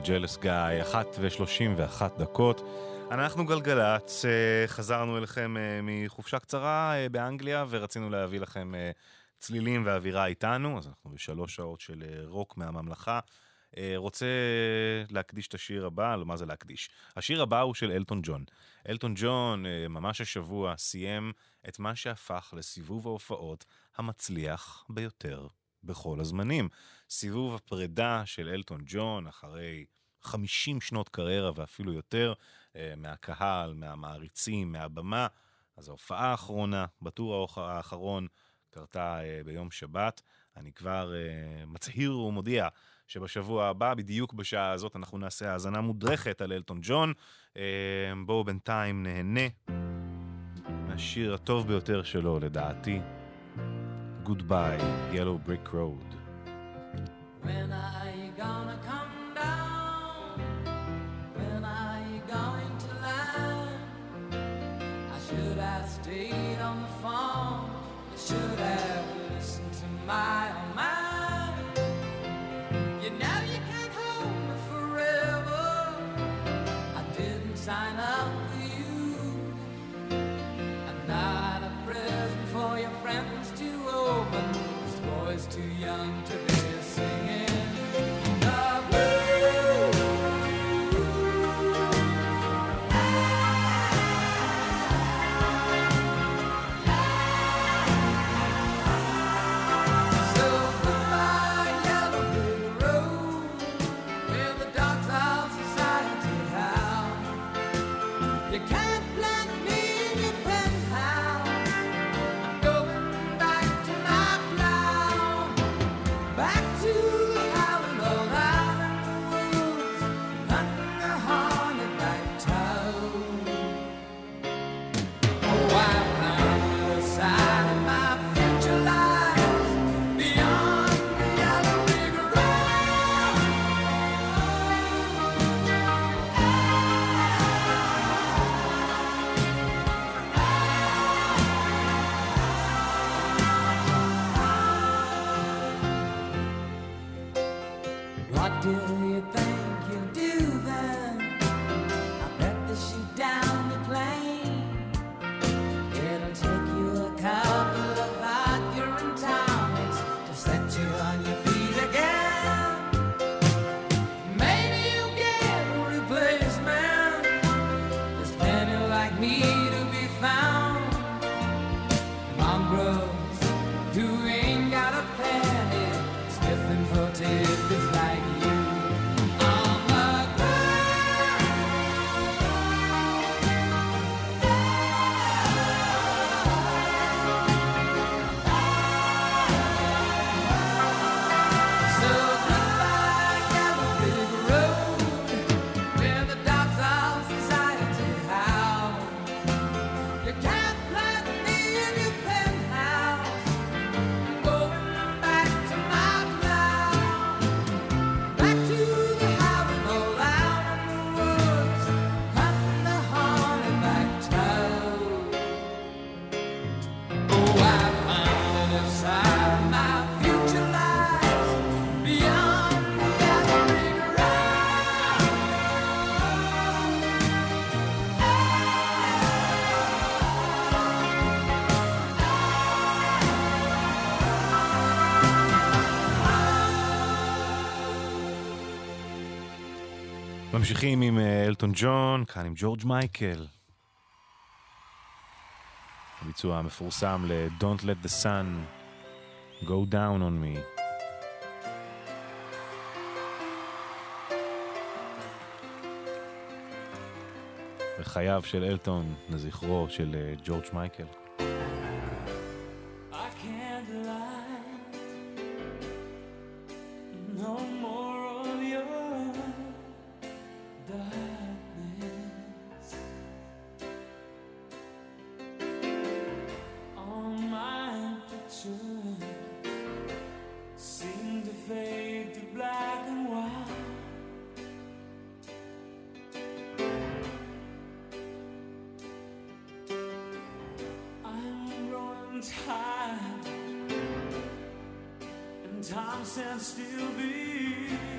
ג'לס גיא, אחת ושלושים ואחת דקות. אנחנו גלגלצ, אה, חזרנו אליכם אה, מחופשה קצרה אה, באנגליה ורצינו להביא לכם צלילים ואווירה איתנו, אז אנחנו בשלוש שעות של רוק מהממלכה. רוצה להקדיש את השיר הבא, לא מה זה להקדיש. השיר הבא הוא של אלטון ג'ון. אלטון ג'ון ממש השבוע סיים את מה שהפך לסיבוב ההופעות המצליח ביותר בכל הזמנים. סיבוב הפרידה של אלטון ג'ון אחרי 50 שנות קריירה ואפילו יותר, אה, מהקהל, מהמעריצים, מהבמה. אז ההופעה האחרונה, בטור האחרון, קרתה אה, ביום שבת. אני כבר אה, מצהיר ומודיע שבשבוע הבא, בדיוק בשעה הזאת, אנחנו נעשה האזנה מודרכת על אלטון ג'ון. בואו בינתיים נהנה מהשיר הטוב ביותר שלו, לדעתי. Goodbye, Yellow Brick Road. When are you gonna come down? When are you going to land? I should have stayed on the phone. I should have listened to my ממשיכים עם אה, אלטון ג'ון, כאן עם ג'ורג' מייקל. הביצוע המפורסם ל-Don't Let the Sun Go Down on Me. בחייו של אלטון, לזכרו של אה, ג'ורג' מייקל. I can't lie. No high, and time stands still beneath.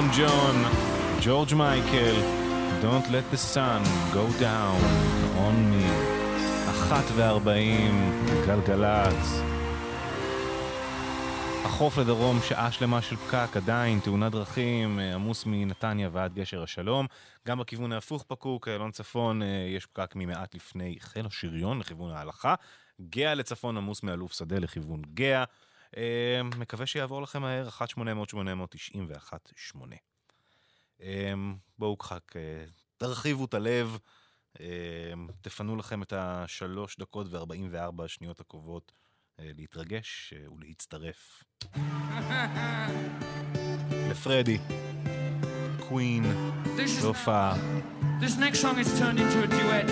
אלטון ג'ון, ג'ורג' מייקל, Don't let the sun go down on me. אחת וארבעים, גלגלצ. החוף לדרום, שעה שלמה של פקק, עדיין תאונת דרכים, אה, עמוס מנתניה ועד גשר השלום. גם בכיוון ההפוך פקוק, אה, אלון צפון, אה, יש פקק ממעט לפני חיל השריון לכיוון ההלכה. גאה לצפון עמוס מאלוף שדה לכיוון גאה. אמ, מקווה שיעבור לכם מהר, 1-800-891-8. אמ, בואו חק, אה, תרחיבו את הלב, אמ, תפנו לכם את השלוש דקות ו-44 השניות הקרובות אה, להתרגש אה, ולהצטרף. *laughs* לפרדי, קווין, בהופעה. This next song is turned into a duet.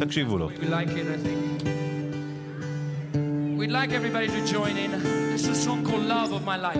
תקשיבו לו. We like it, I think. We'd like everybody to join in. This is a song called Love of My Life.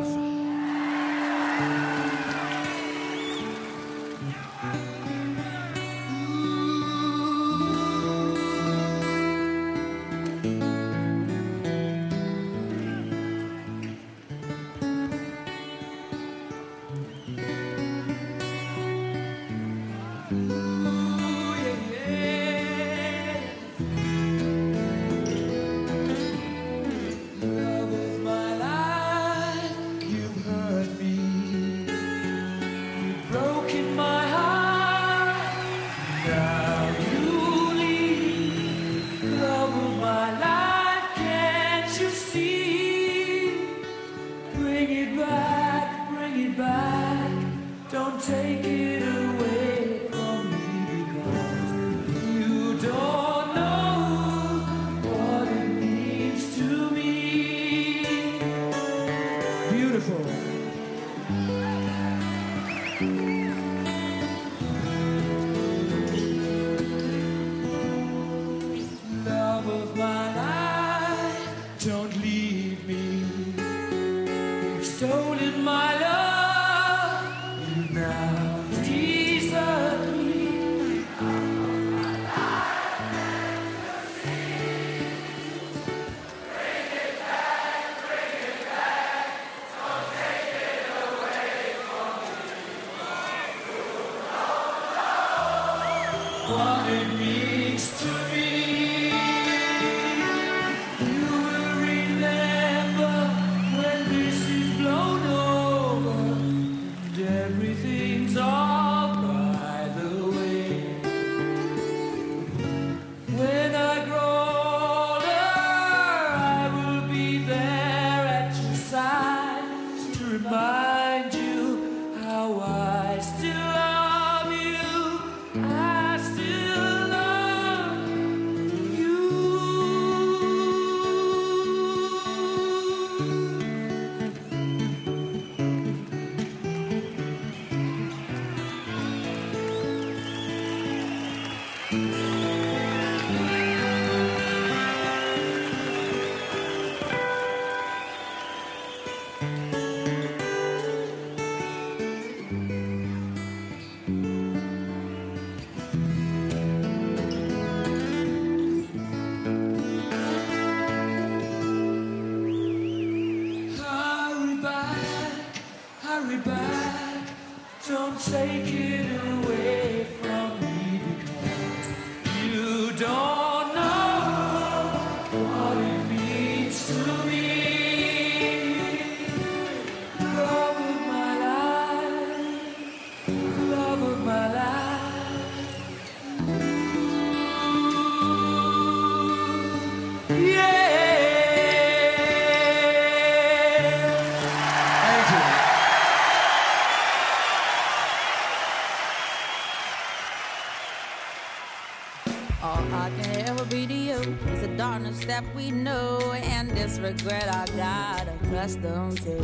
words that we know and disregard our God accustomed to.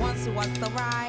Once was the ride.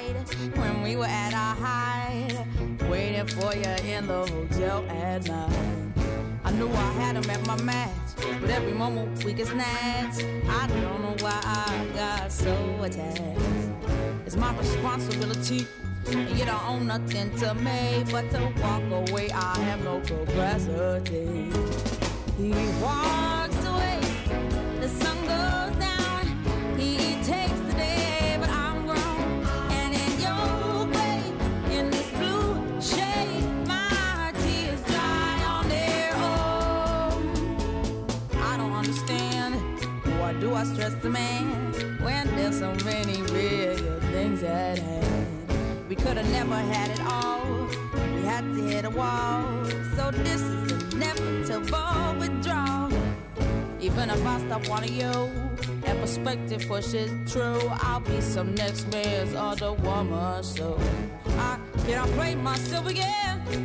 the next man's other woman. So I can I play myself again.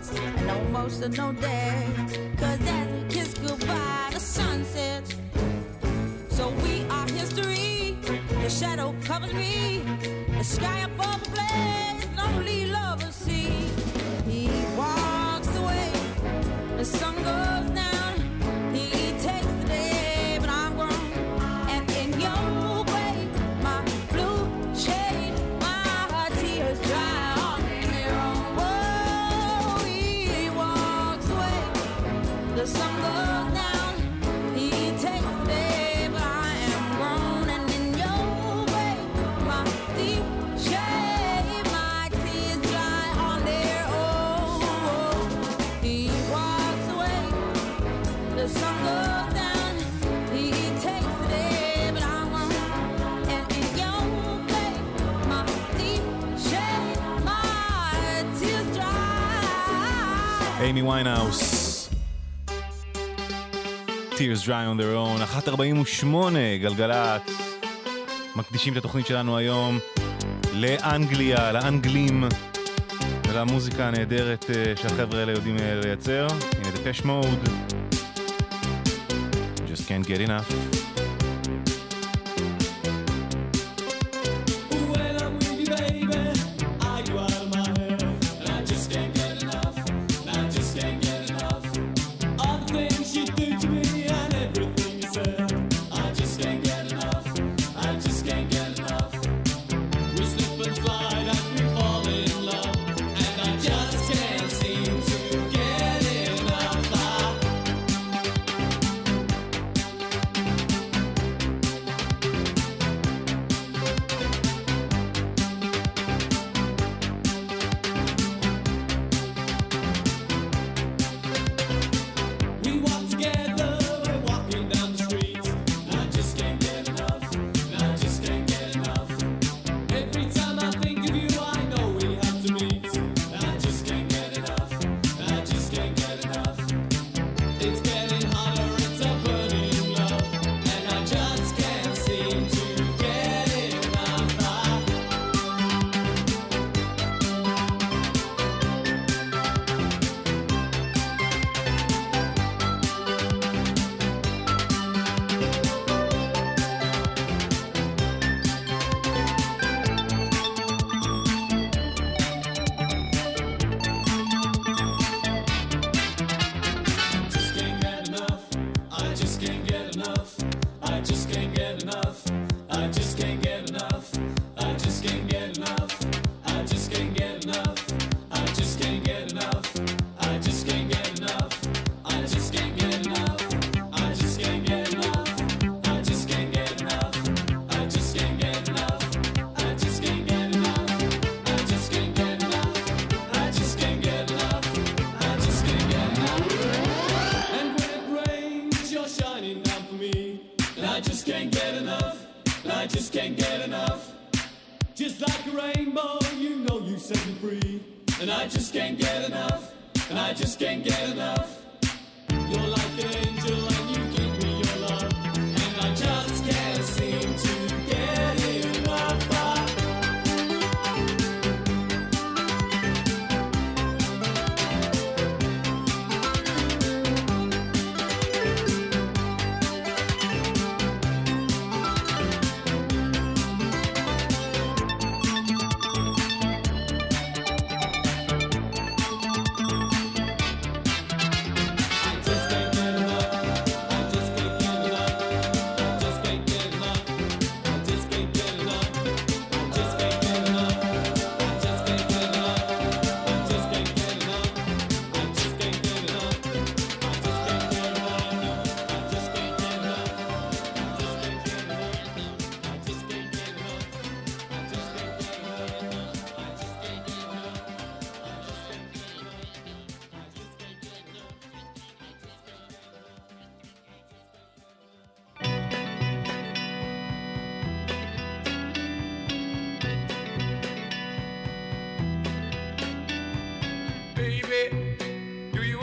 past and almost no day. Dry on their own, 148, גלגלצ. מקדישים את התוכנית שלנו היום לאנגליה, לאנגלים, ולמוזיקה הנהדרת אה, שהחבר'ה האלה יודעים אה, לייצר. הנה דפש מוד. Just can't get enough.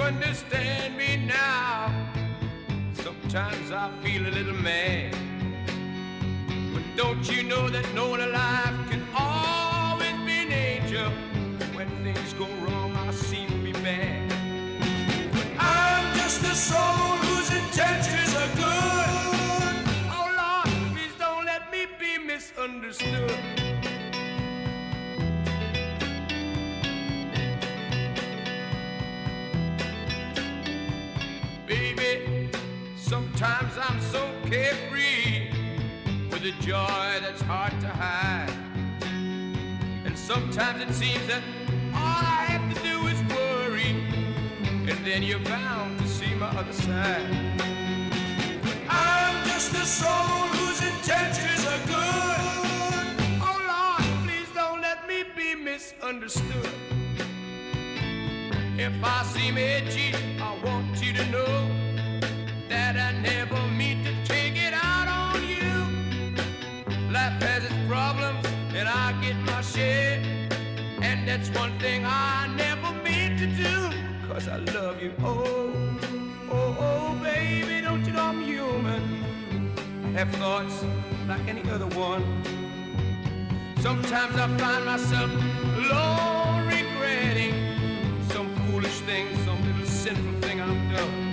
Understand me now? Sometimes I feel a little mad. But don't you know that no one alive can always be an angel? When things go wrong, I seem to be bad. But I'm just a soul whose intentions are good. Oh Lord, please don't let me be misunderstood. Sometimes I'm so carefree with a joy that's hard to hide. And sometimes it seems that all I have to do is worry, and then you're bound to see my other side. But I'm just a soul whose intentions are good. Oh Lord, please don't let me be misunderstood. If I seem edgy, I want you to know that I never mean to take it out on you. Life has its problems, and I get my share. And that's one thing I never mean to do. cause I love you. Oh, oh, oh, baby, don't you know I'm human? Have thoughts like any other one. Sometimes I find myself alone regretting some foolish thing, some little sinful thing I've done.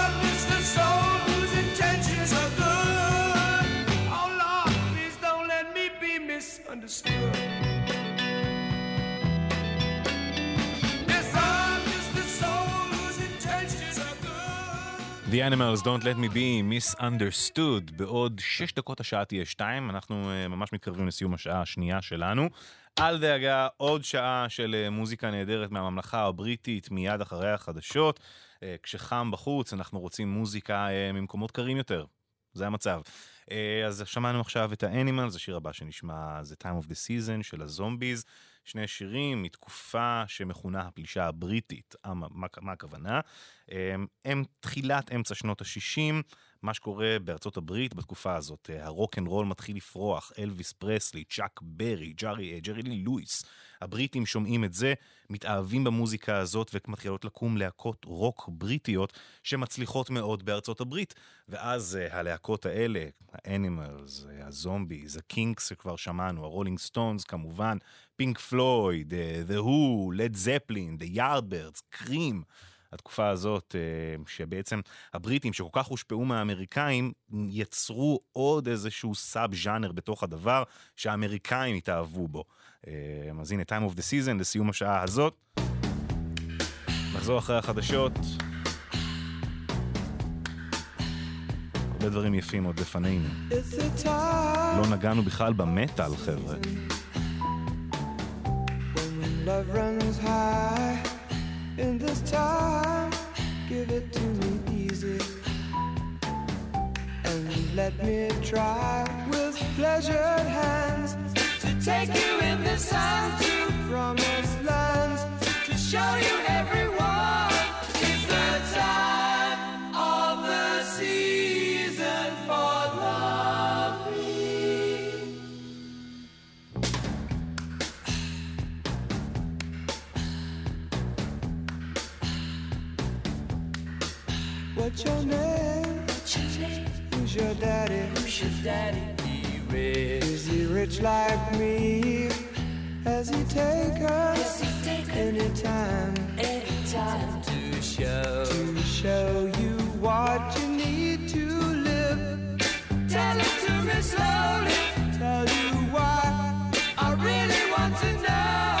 The Animals Don't Let Me Be Misunderstood. בעוד שש דקות השעה תהיה שתיים, אנחנו אה, ממש מתקרבים לסיום השעה השנייה שלנו. אל דאגה, עוד שעה של אה, מוזיקה נהדרת מהממלכה הבריטית מיד אחרי החדשות. אה, כשחם בחוץ, אנחנו רוצים מוזיקה ממקומות קרים יותר. זה המצב. אה, אז שמענו עכשיו את האנימלס, השיר הבא שנשמע זה Time of the Season של הזומביז. שני שירים מתקופה שמכונה הפלישה הבריטית. אה, מה, מה, מה הכוונה? אה, הם תחילת אמצע שנות ה-60, מה שקורה בארצות הברית בתקופה הזאת. הרוק אנד רול מתחיל לפרוח, אלוויס פרסלי, צ'אק ברי, ג'רי לי לואיס. הבריטים שומעים את זה, מתאהבים במוזיקה הזאת ומתחילות לקום להקות רוק בריטיות שמצליחות מאוד בארצות הברית. ואז אה, הלהקות האלה, האנימלס, אה, הזומביז, הקינקס שכבר שמענו, הרולינג סטונס כמובן, פינק פלויד, אה, The Who, לד זפלין, The Yardbirds, קרים. התקופה הזאת, שבעצם הבריטים שכל כך הושפעו מהאמריקאים, יצרו עוד איזשהו סאב ז'אנר בתוך הדבר, שהאמריקאים התאהבו בו. אה, אז הנה, time of the season, לסיום השעה הזאת. נחזור אחרי החדשות. הרבה דברים יפים עוד לפנינו. לא נגענו בכלל במטאל, חבר'ה. let me try with pleasured hands take you in the sun to promised lands to show you everyone. It's the time of the season for loving. *sighs* What's your name? Who's your daddy? Who's your daddy? Is he rich like me? Has he taken anytime Anytime to show. to show you what you need to live? Tell it to me slowly. Tell you why I really want to know.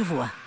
השבוע.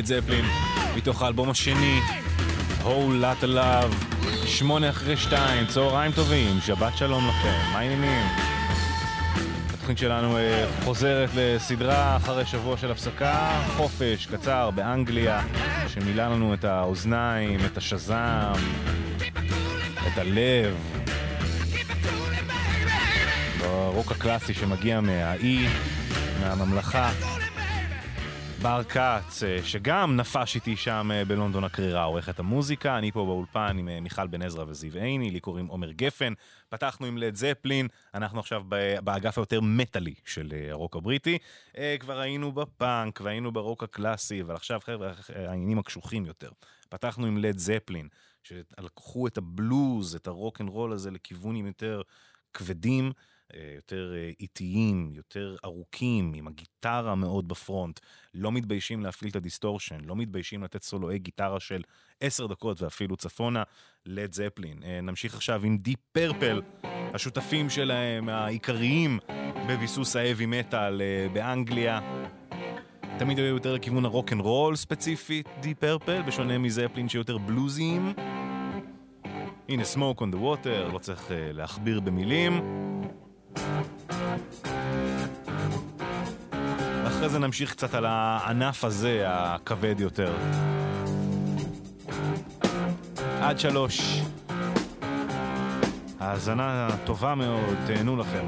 לד זפלין, מתוך האלבום השני, whole lot of love, שמונה אחרי שתיים, צהריים טובים, שבת שלום לכם, מה העניינים? התוכנית שלנו אה, חוזרת לסדרה אחרי שבוע של הפסקה, חופש קצר באנגליה, שמילא לנו את האוזניים, את השזם, את הלב. ברוק הקלאסי שמגיע מהאי, מהממלכה. בר כץ, אה, שגם נפש איתי שם אה, בלונדון הקרירה, עורכת המוזיקה, אני פה באולפן עם אה, מיכל בן עזרא וזיו עיני, לי קוראים עומר גפן, פתחנו עם לד זפלין, אנחנו עכשיו באגף היותר מטאלי של הרוק הבריטי, כבר היינו בפאנק והיינו ברוק הקלאסי, אבל עכשיו חבר'ה, העניינים הקשוחים יותר. פתחנו עם לד זפלין, שלקחו את הבלוז, את הרוק אנד רול הזה לכיוונים יותר כבדים. אה, יותר אה, איטיים, יותר ארוכים, עם הגיטרה מאוד ב front, לא מתביישים להפעיל את הדיסטורשן, לא מתביישים לתת סולואי גיטרה של עשר דקות ואפילו צפונה, לד זפלין. אה, נמשיך עכשיו עם דיפ פרפל, השותפים שלהם העיקריים בביסוס האבי מטאל באנגליה. תמיד היו יותר לכיוון הרוק אנד רול ספציפית, דיפ פרפל, בשונה מזפלין שיותר בלוזיים. הנה סמוק און דה ווטר, לא צריך uh, להכביר במילים. ואחרי זה נמשיך קצת על הענף הזה, הכבד יותר. עד שלוש. האזנה טובה מאוד, תהנו לכם.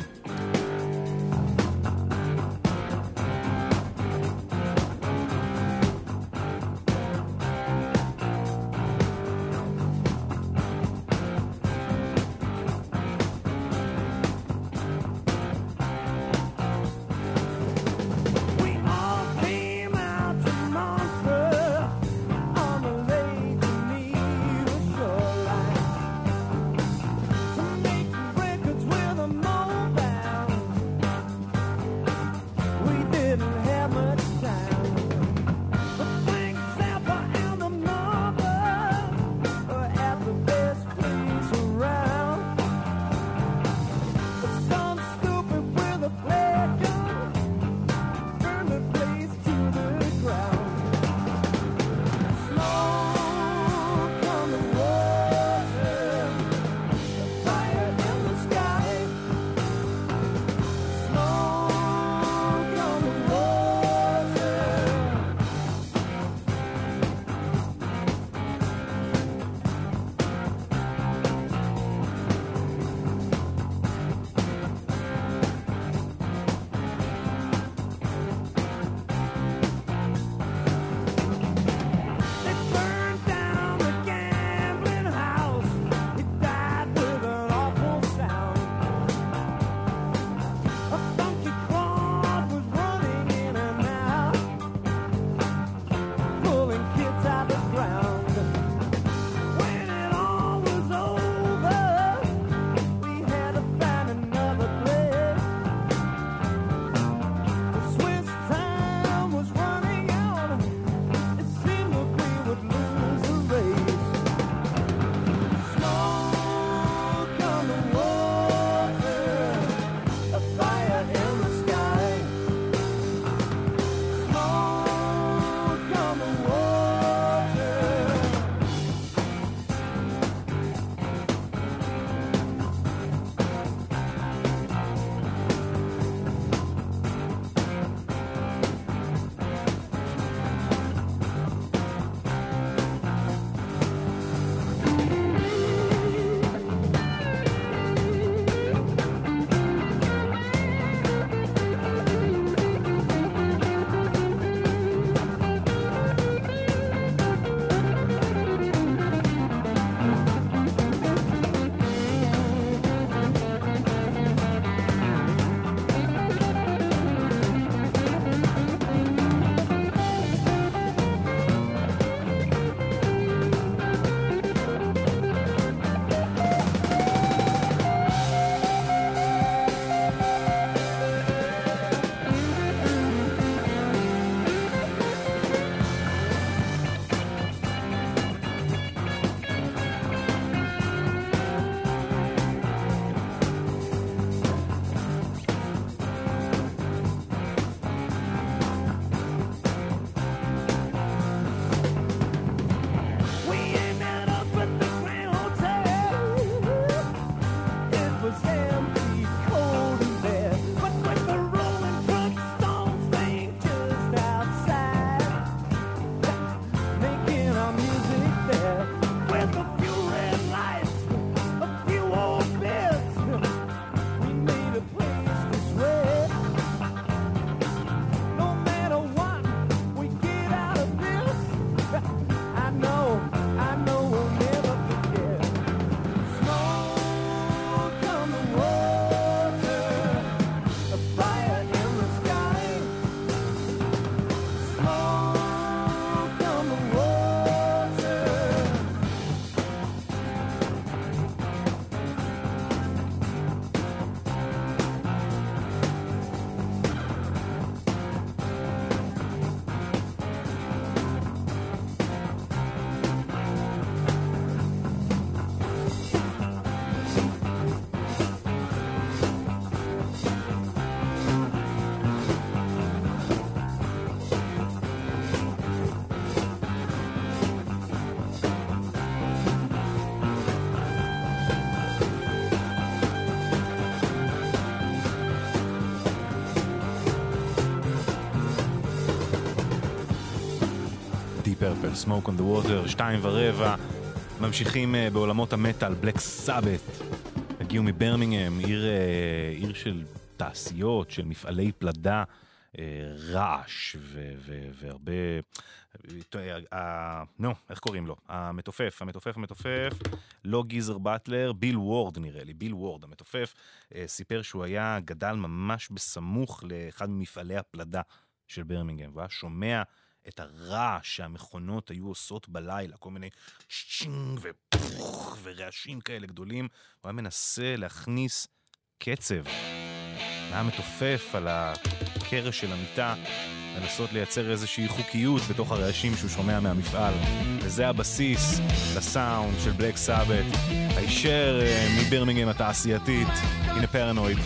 Smoke on the Water, שתיים ורבע. ממשיכים אה, בעולמות המטאל, בלק סאבת. הגיעו מברמינגהם, עיר, אה, עיר של תעשיות, של מפעלי פלדה, אה, רעש ו- ו- והרבה... נו, איך קוראים לו? המתופף, המתופף, המתופף, לא גיזר באטלר, ביל וורד נראה לי, ביל וורד, המתופף, סיפר שהוא היה, גדל ממש בסמוך לאחד ממפעלי הפלדה של ברמינגהם, והוא היה שומע את הרעש שהמכונות היו עושות בלילה, כל מיני שינג ופוך ורעשים כאלה גדולים, הוא היה מנסה להכניס קצב. היה מתופף על הקרש של המיטה, לנסות לייצר איזושהי חוקיות בתוך הרעשים שהוא שומע מהמפעל. וזה הבסיס לסאונד של בלק סאבט, הישר אה, מברמינגהם התעשייתית, הנה פרנויד.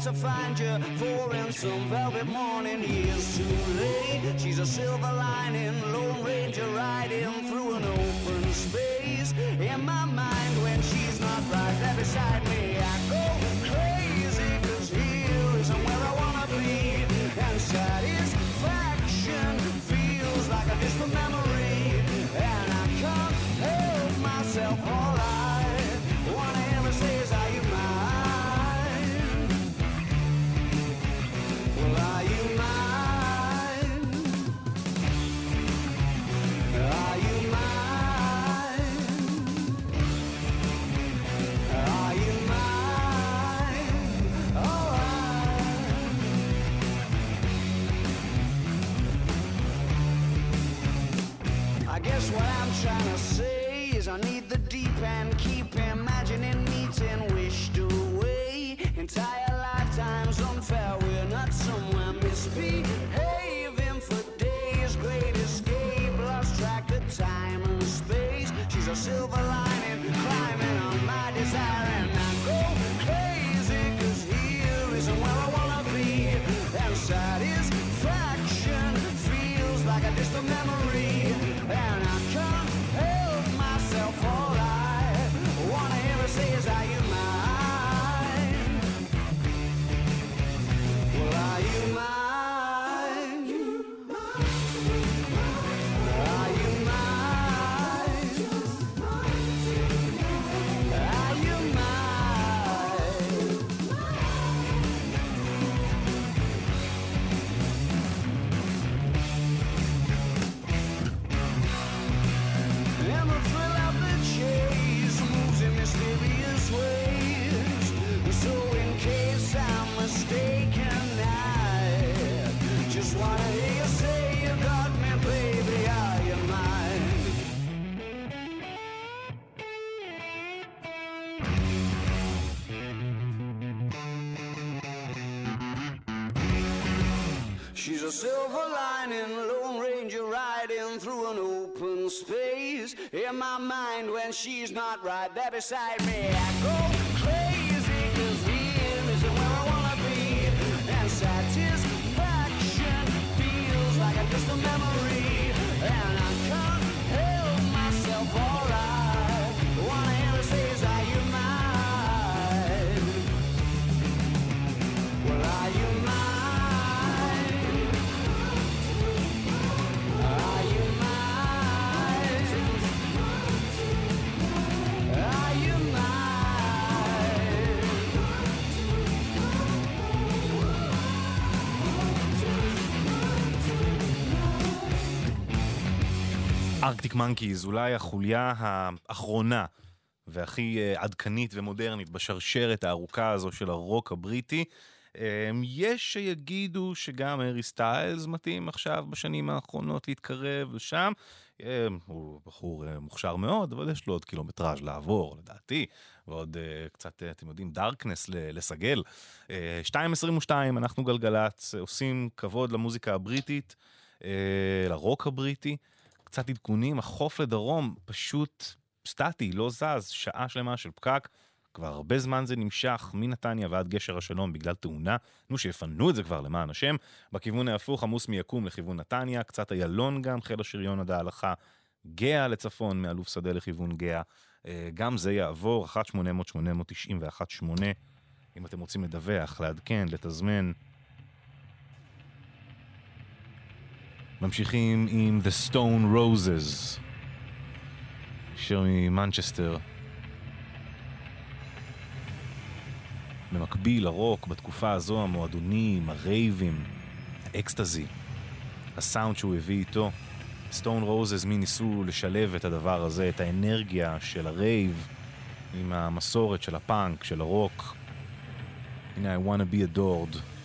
To find you for in some velvet morning, years too late. She's a silver lining, Lone Ranger beside me, ארקטיק מנקיז, אולי החוליה האחרונה והכי אה, עדכנית ומודרנית בשרשרת הארוכה הזו של הרוק הבריטי. אה, יש שיגידו שגם הארי סטיילס מתאים עכשיו בשנים האחרונות להתקרב לשם. אה, הוא בחור אה, מוכשר מאוד, אבל יש לו עוד קילומטראז' לעבור, לדעתי, ועוד אה, קצת, אתם יודעים, דארקנס לסגל. אה, 2.22, אנחנו גלגלצ, עושים כבוד למוזיקה הבריטית, לרוק הבריטי. קצת עדכונים, החוף לדרום פשוט סטטי, לא זז, שעה שלמה של פקק. כבר הרבה זמן זה נמשך, מנתניה ועד גשר השלום בגלל תאונה. נו, שיפנו את זה כבר למען השם. בכיוון ההפוך, עמוס מיקום לכיוון נתניה, קצת איילון גם, חיל השריון עד ההלכה. גאה לצפון, מאלוף שדה לכיוון גאה. אה, גם זה יעבור, 1-800-891-8. אם אתם רוצים לדווח, לעדכן, לתזמן. ממשיכים עם The Stone Roses, ישר ממנצ'סטר. במקביל לרוק, בתקופה הזו המועדונים, הרייבים, האקסטזי, הסאונד שהוא הביא איתו. סטון רוזז ניסו לשלב את הדבר הזה, את האנרגיה של הרייב עם המסורת של הפאנק, של הרוק. הנה I wanna be adored.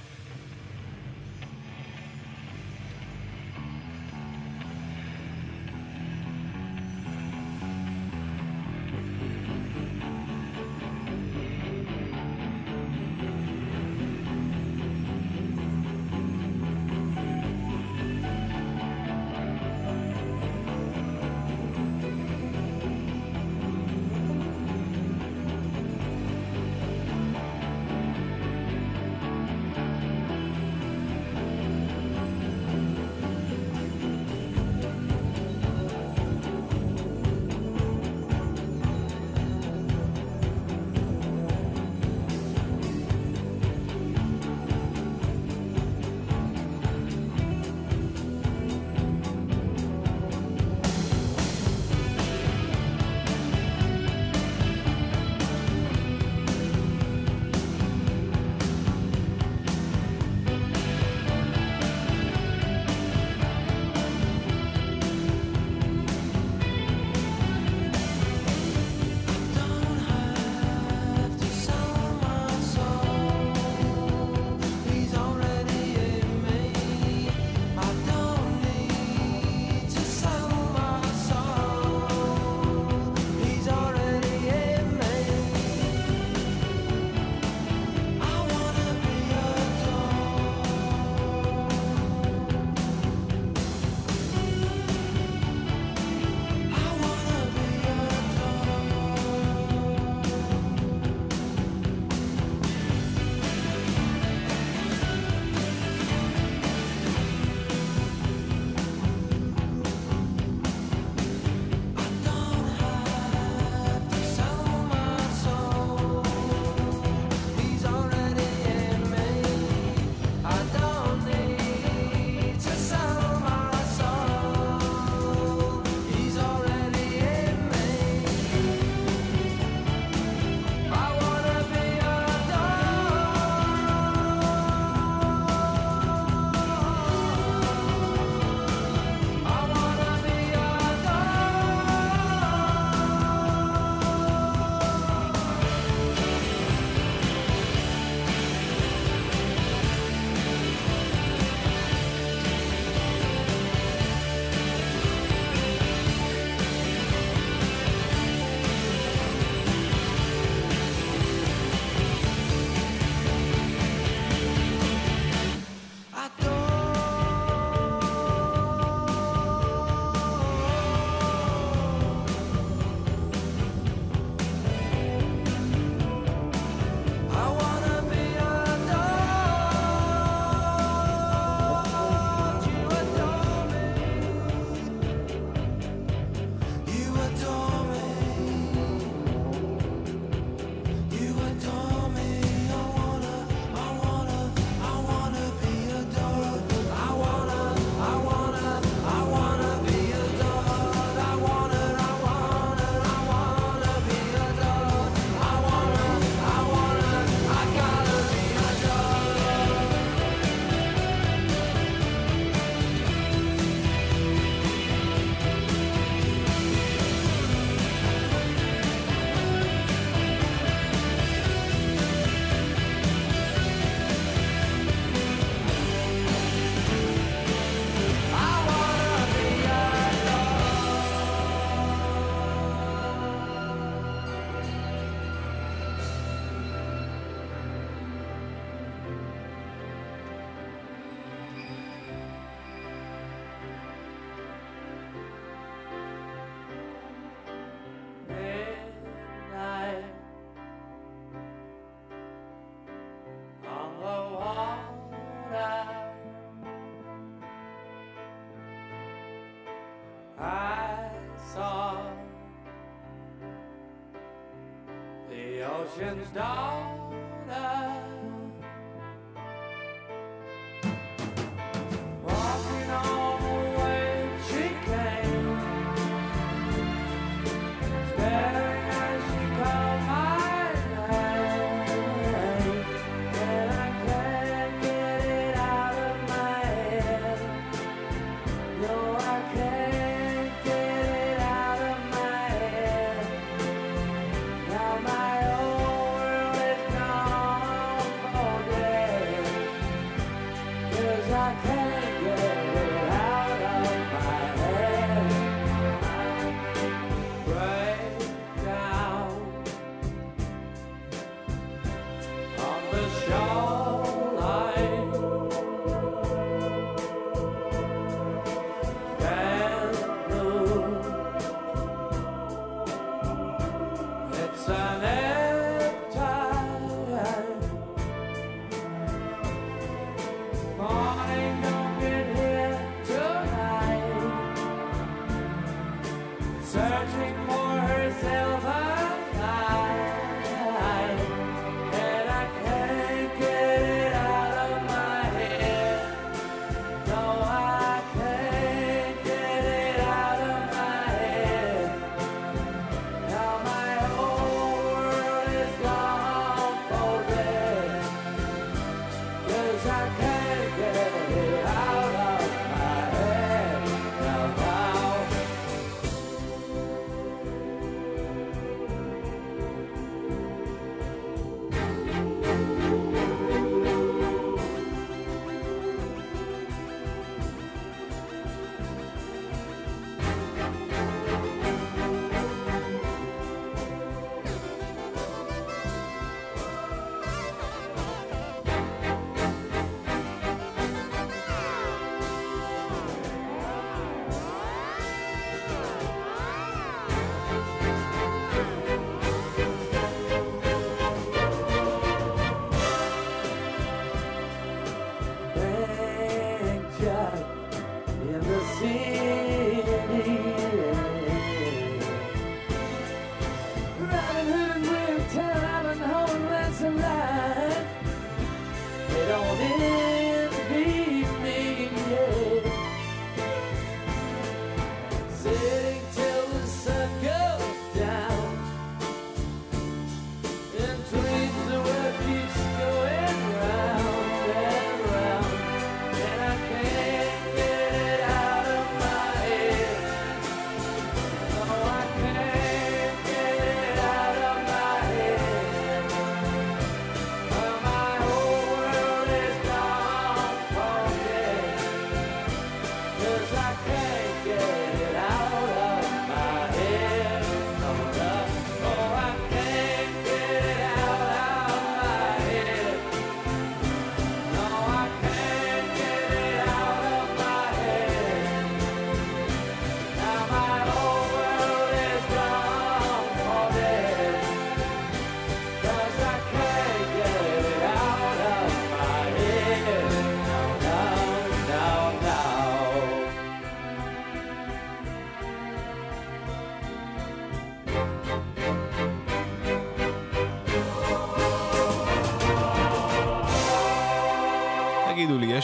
fortune's down.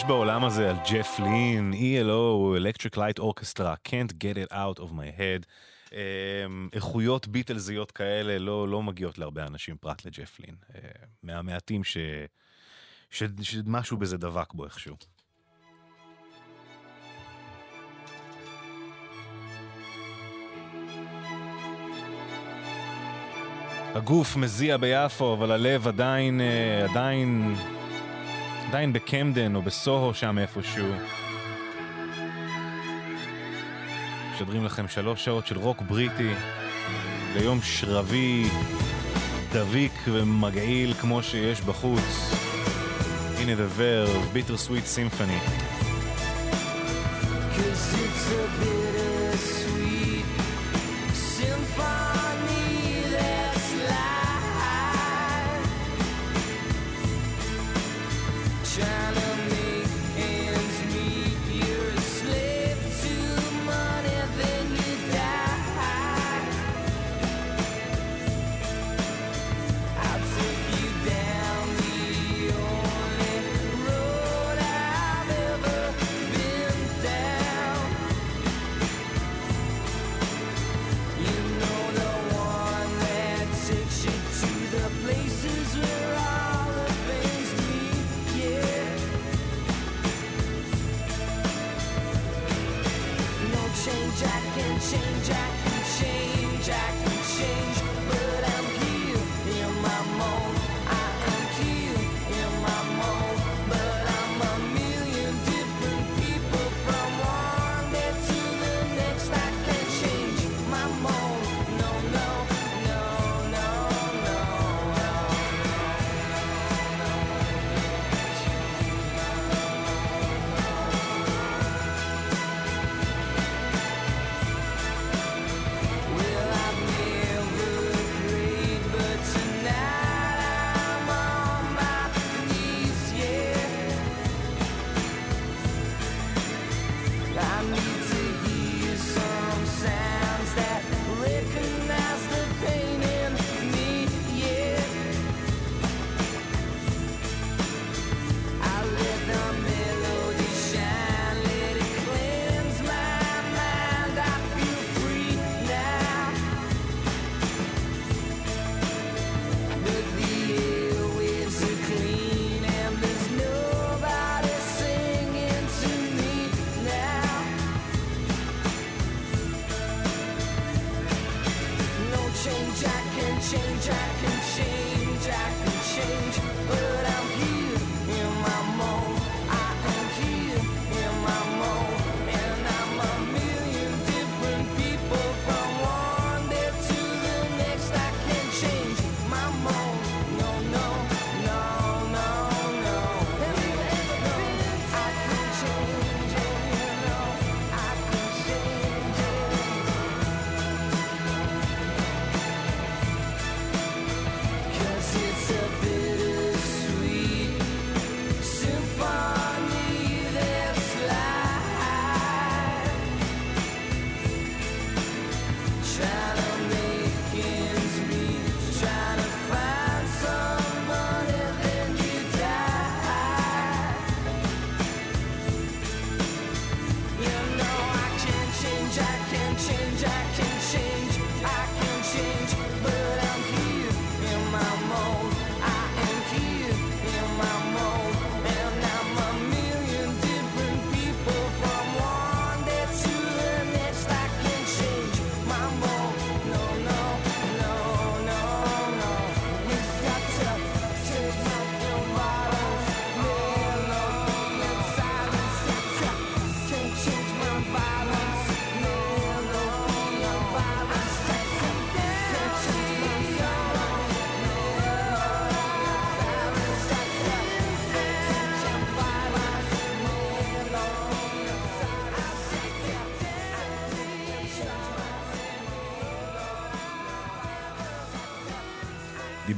יש בעולם הזה על ג'ף לין, ELO, Electric Light Orchestra, Can't Get It Out of My Head. אמ, איכויות ביטלזיות כאלה לא, לא מגיעות להרבה אנשים פרט לג'ף לין. אמ, מהמעטים ש, ש, שמשהו בזה דבק בו איכשהו. הגוף מזיע ביפו, אבל הלב עדיין, אה, עדיין עדיין בקמדן או בסוהו שם איפשהו. משדרים לכם שלוש שעות של רוק בריטי ליום שרבי, דביק ומגעיל כמו שיש בחוץ. הנה The Verve, Bitter Sweet Symphony. Cause it's a bit...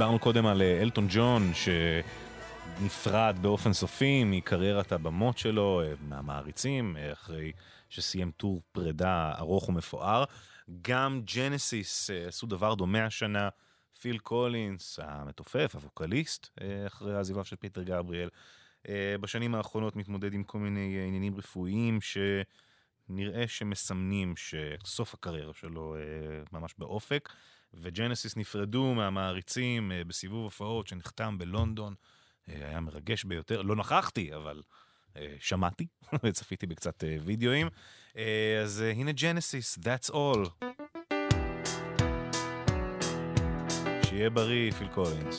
דיברנו קודם על אה, אלטון ג'ון, שנפרד באופן סופי מקריירת הבמות שלו, אה, מהמעריצים, אה, אחרי שסיים tour פרידה ארוך ומפואר. גם ג'נסיס עשו דבר דומה השנה. פיל קולינס, המתופף, הווקליסט, אחרי העזיבה של פיטר גבריאל. בשנים האחרונות מתמודד עם כל מיני עניינים רפואיים שנראה שמסמנים שסוף הקריירה שלו ממש באופק. וג'נסיס נפרדו מהמעריצים אה, בסיבוב הופעות שנחתם בלונדון. אה, היה מרגש ביותר, לא נכחתי, אבל אה, שמעתי *laughs* וצפיתי בקצת וידאוים. אז הנה ג'נסיס, That's All. שיהיה בריא, פיל קולינס.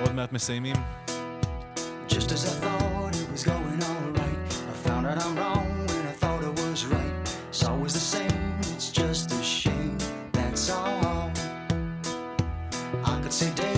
עוד מעט מסיימים. Just as I thought it was going all right, I found out I'm wrong. It's always the same, it's just a shame, that's all. I could say.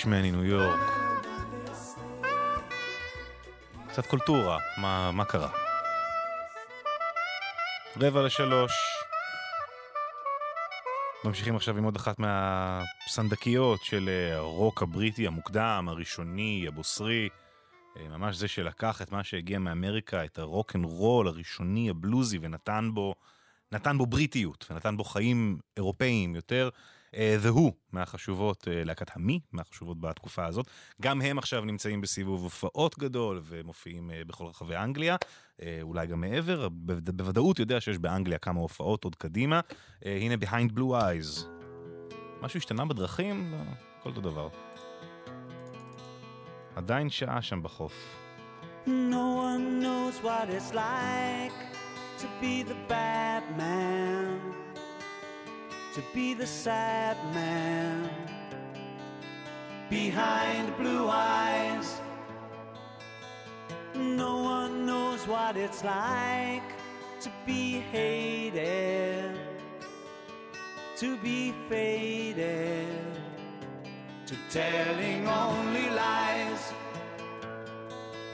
פישמן מניו יורק. קצת קולטורה, מה, מה קרה? רבע לשלוש. ממשיכים עכשיו עם עוד אחת מהסנדקיות של אה, הרוק הבריטי המוקדם, הראשוני, הבוסרי. אה, ממש זה שלקח את מה שהגיע מאמריקה, את הרוק אנד רול הראשוני, הבלוזי, ונתן בו, נתן בו בריטיות, ונתן בו חיים אירופאיים יותר. אה, זה הוא מהחשובות, אה, להקת המי, מהחשובות בתקופה הזאת. גם הם עכשיו נמצאים בסיבוב הופעות גדול ומופיעים אה, בכל רחבי אנגליה, אולי גם מעבר, בוודאות יודע שיש באנגליה כמה הופעות עוד קדימה. הנה Behind בלו אייז. משהו השתנה בדרכים? לא, כל אותו דבר. עדיין שעה שם בחוף. No one knows what it's like to be the bad man. to be the sad man behind blue eyes. No one knows what it's like to be hated, to be faded, to telling only lies.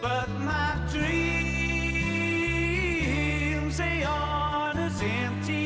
But my dreams, they are as empty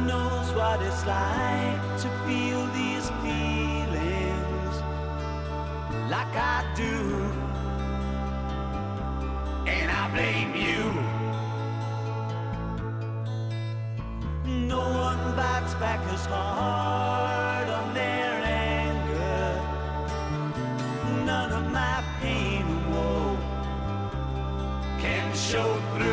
Knows what it's like to feel these feelings like I do. And I blame you. No one bites back as hard on their anger. None of my pain and woe can show through.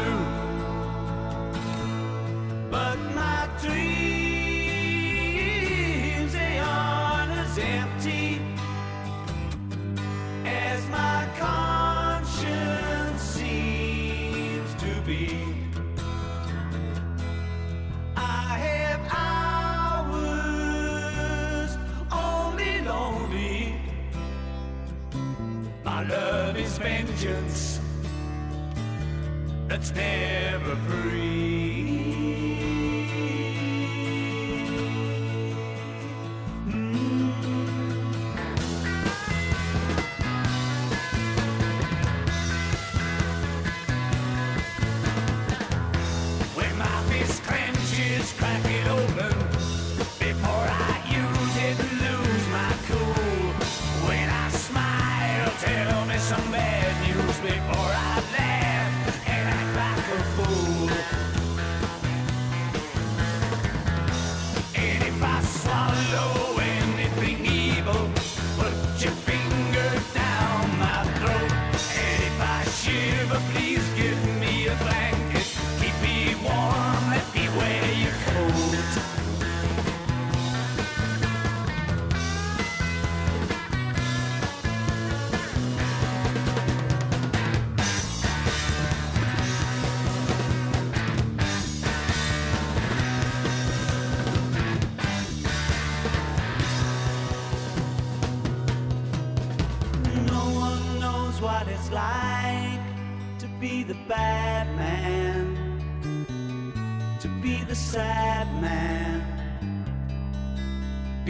That's never free.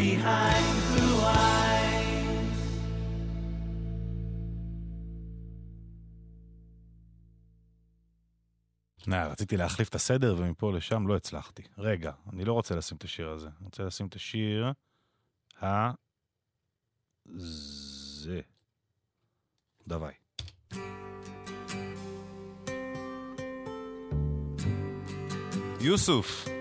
Behind blue eyes. נא, רציתי להחליף את הסדר ומפה לשם לא הצלחתי. רגע, אני לא רוצה לשים את השיר הזה. אני רוצה לשים את השיר ה... זה. דווי. יוסוף.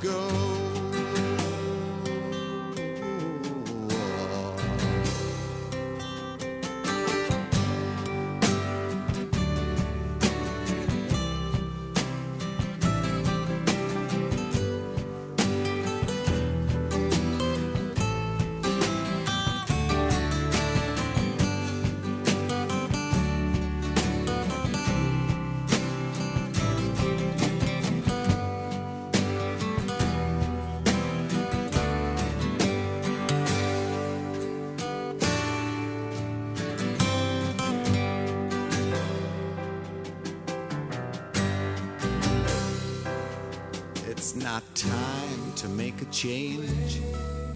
go.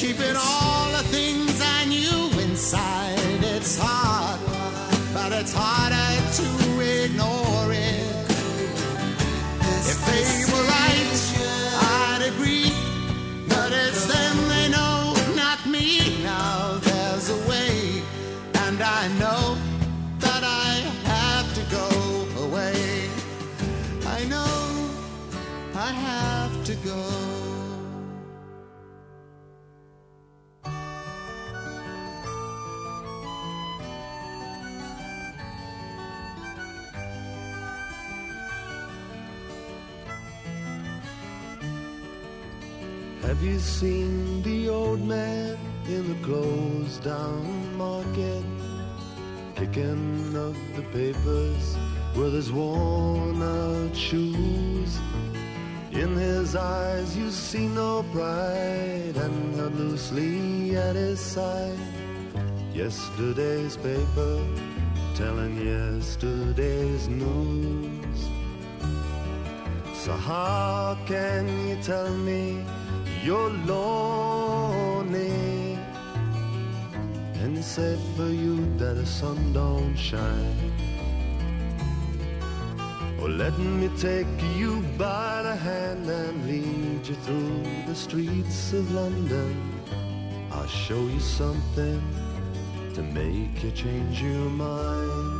keeping all the things I knew inside. It's hard, but it's harder to ignore it. If they were Have you seen the old man in the closed down market? Kicking up the papers with his worn out shoes. In his eyes you see no pride and held loosely at his side. Yesterday's paper telling yesterday's news. So how can you tell me you're lonely and it's safe for you that the sun don't shine? Or let me take you by the hand and lead you through the streets of London. I'll show you something to make you change your mind.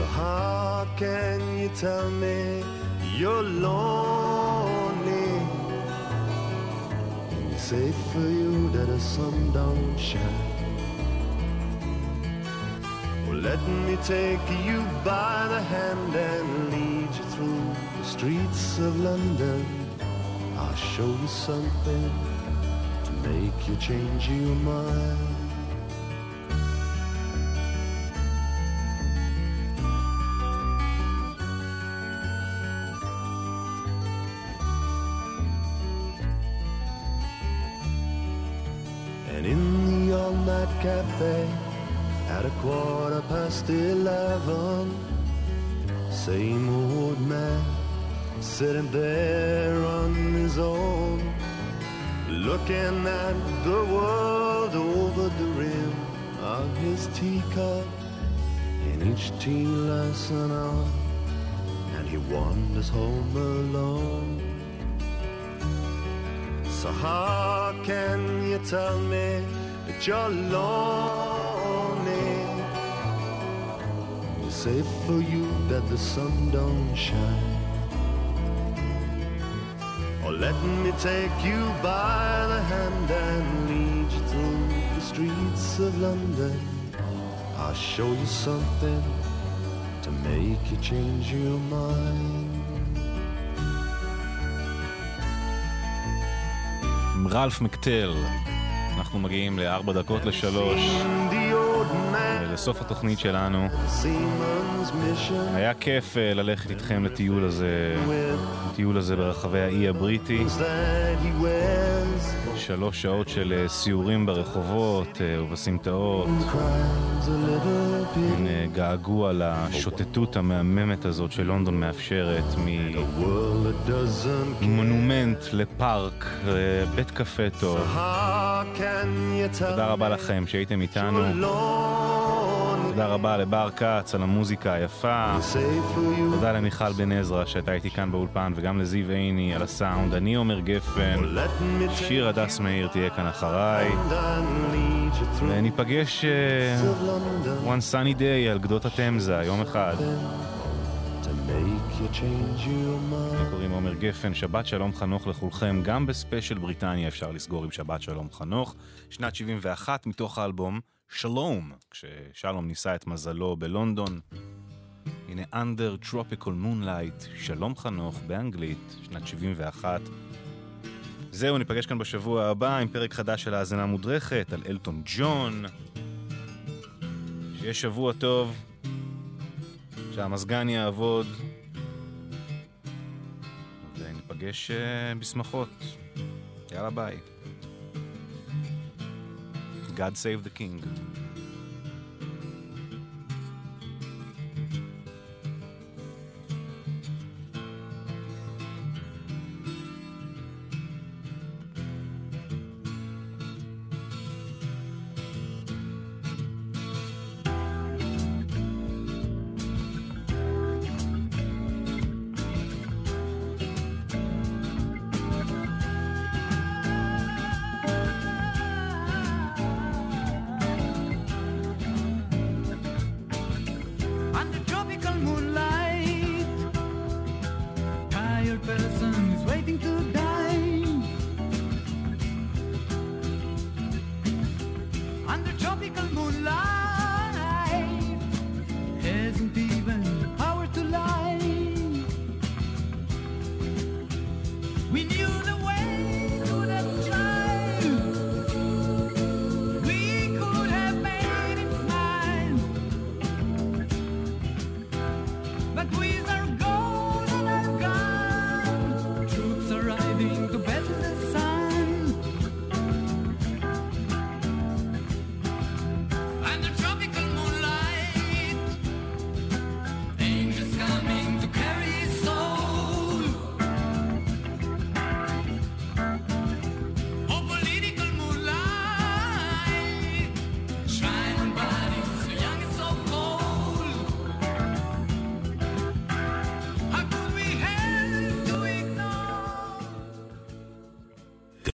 So how can you tell me you're lonely? And it's safe for you that the sun don't shine. Well, let me take you by the hand and lead you through the streets of London. I'll show you something to make you change your mind. Eleven, same old man sitting there on his own, looking at the world over the rim of his teacup. In each tea an hour, and he wanders home alone. So how can you tell me that you're lonely? Save for you that the sun don't shine. Or let me take you by the hand and lead you through the streets of London. I'll show you something to make you change your mind. עם רלף מקטל. אנחנו מגיעים לארבע דקות לשלוש. ולסוף התוכנית שלנו. היה כיף אה, ללכת איתכם לטיול הזה, לטיול הזה ברחבי האי הבריטי. שלוש שעות של אה, סיורים ברחובות אה, ובסמטאות. געגוע לשוטטות המהממת הזאת שלונדון מאפשרת, ממונומנט לפארק, לבית קפה טוב. תודה רבה לכם שהייתם איתנו. Alone תודה רבה לבר כץ על המוזיקה היפה. תודה למיכל בן עזרא שהייתה איתי כאן באולפן, וגם לזיו עיני על הסאונד. אני עומר גפן, שיר הדס מאיר תהיה כאן אחריי, וניפגש London one sunny day על גדות התמזה, יום אחד. לי קוראים עומר גפן, שבת שלום חנוך לכולכם, גם בספיישל בריטניה אפשר לסגור עם שבת שלום חנוך, שנת 71 מתוך האלבום שלום, כששלום ניסה את מזלו בלונדון. הנה Under Tropical Moonlight, שלום חנוך באנגלית, שנת 71. זהו, ניפגש כאן בשבוע הבא עם פרק חדש של האזנה מודרכת על אלטון ג'ון. שיהיה שבוע טוב, שהמזגן יעבוד, וניפגש אה, בשמחות. יאללה ביי. God save the king.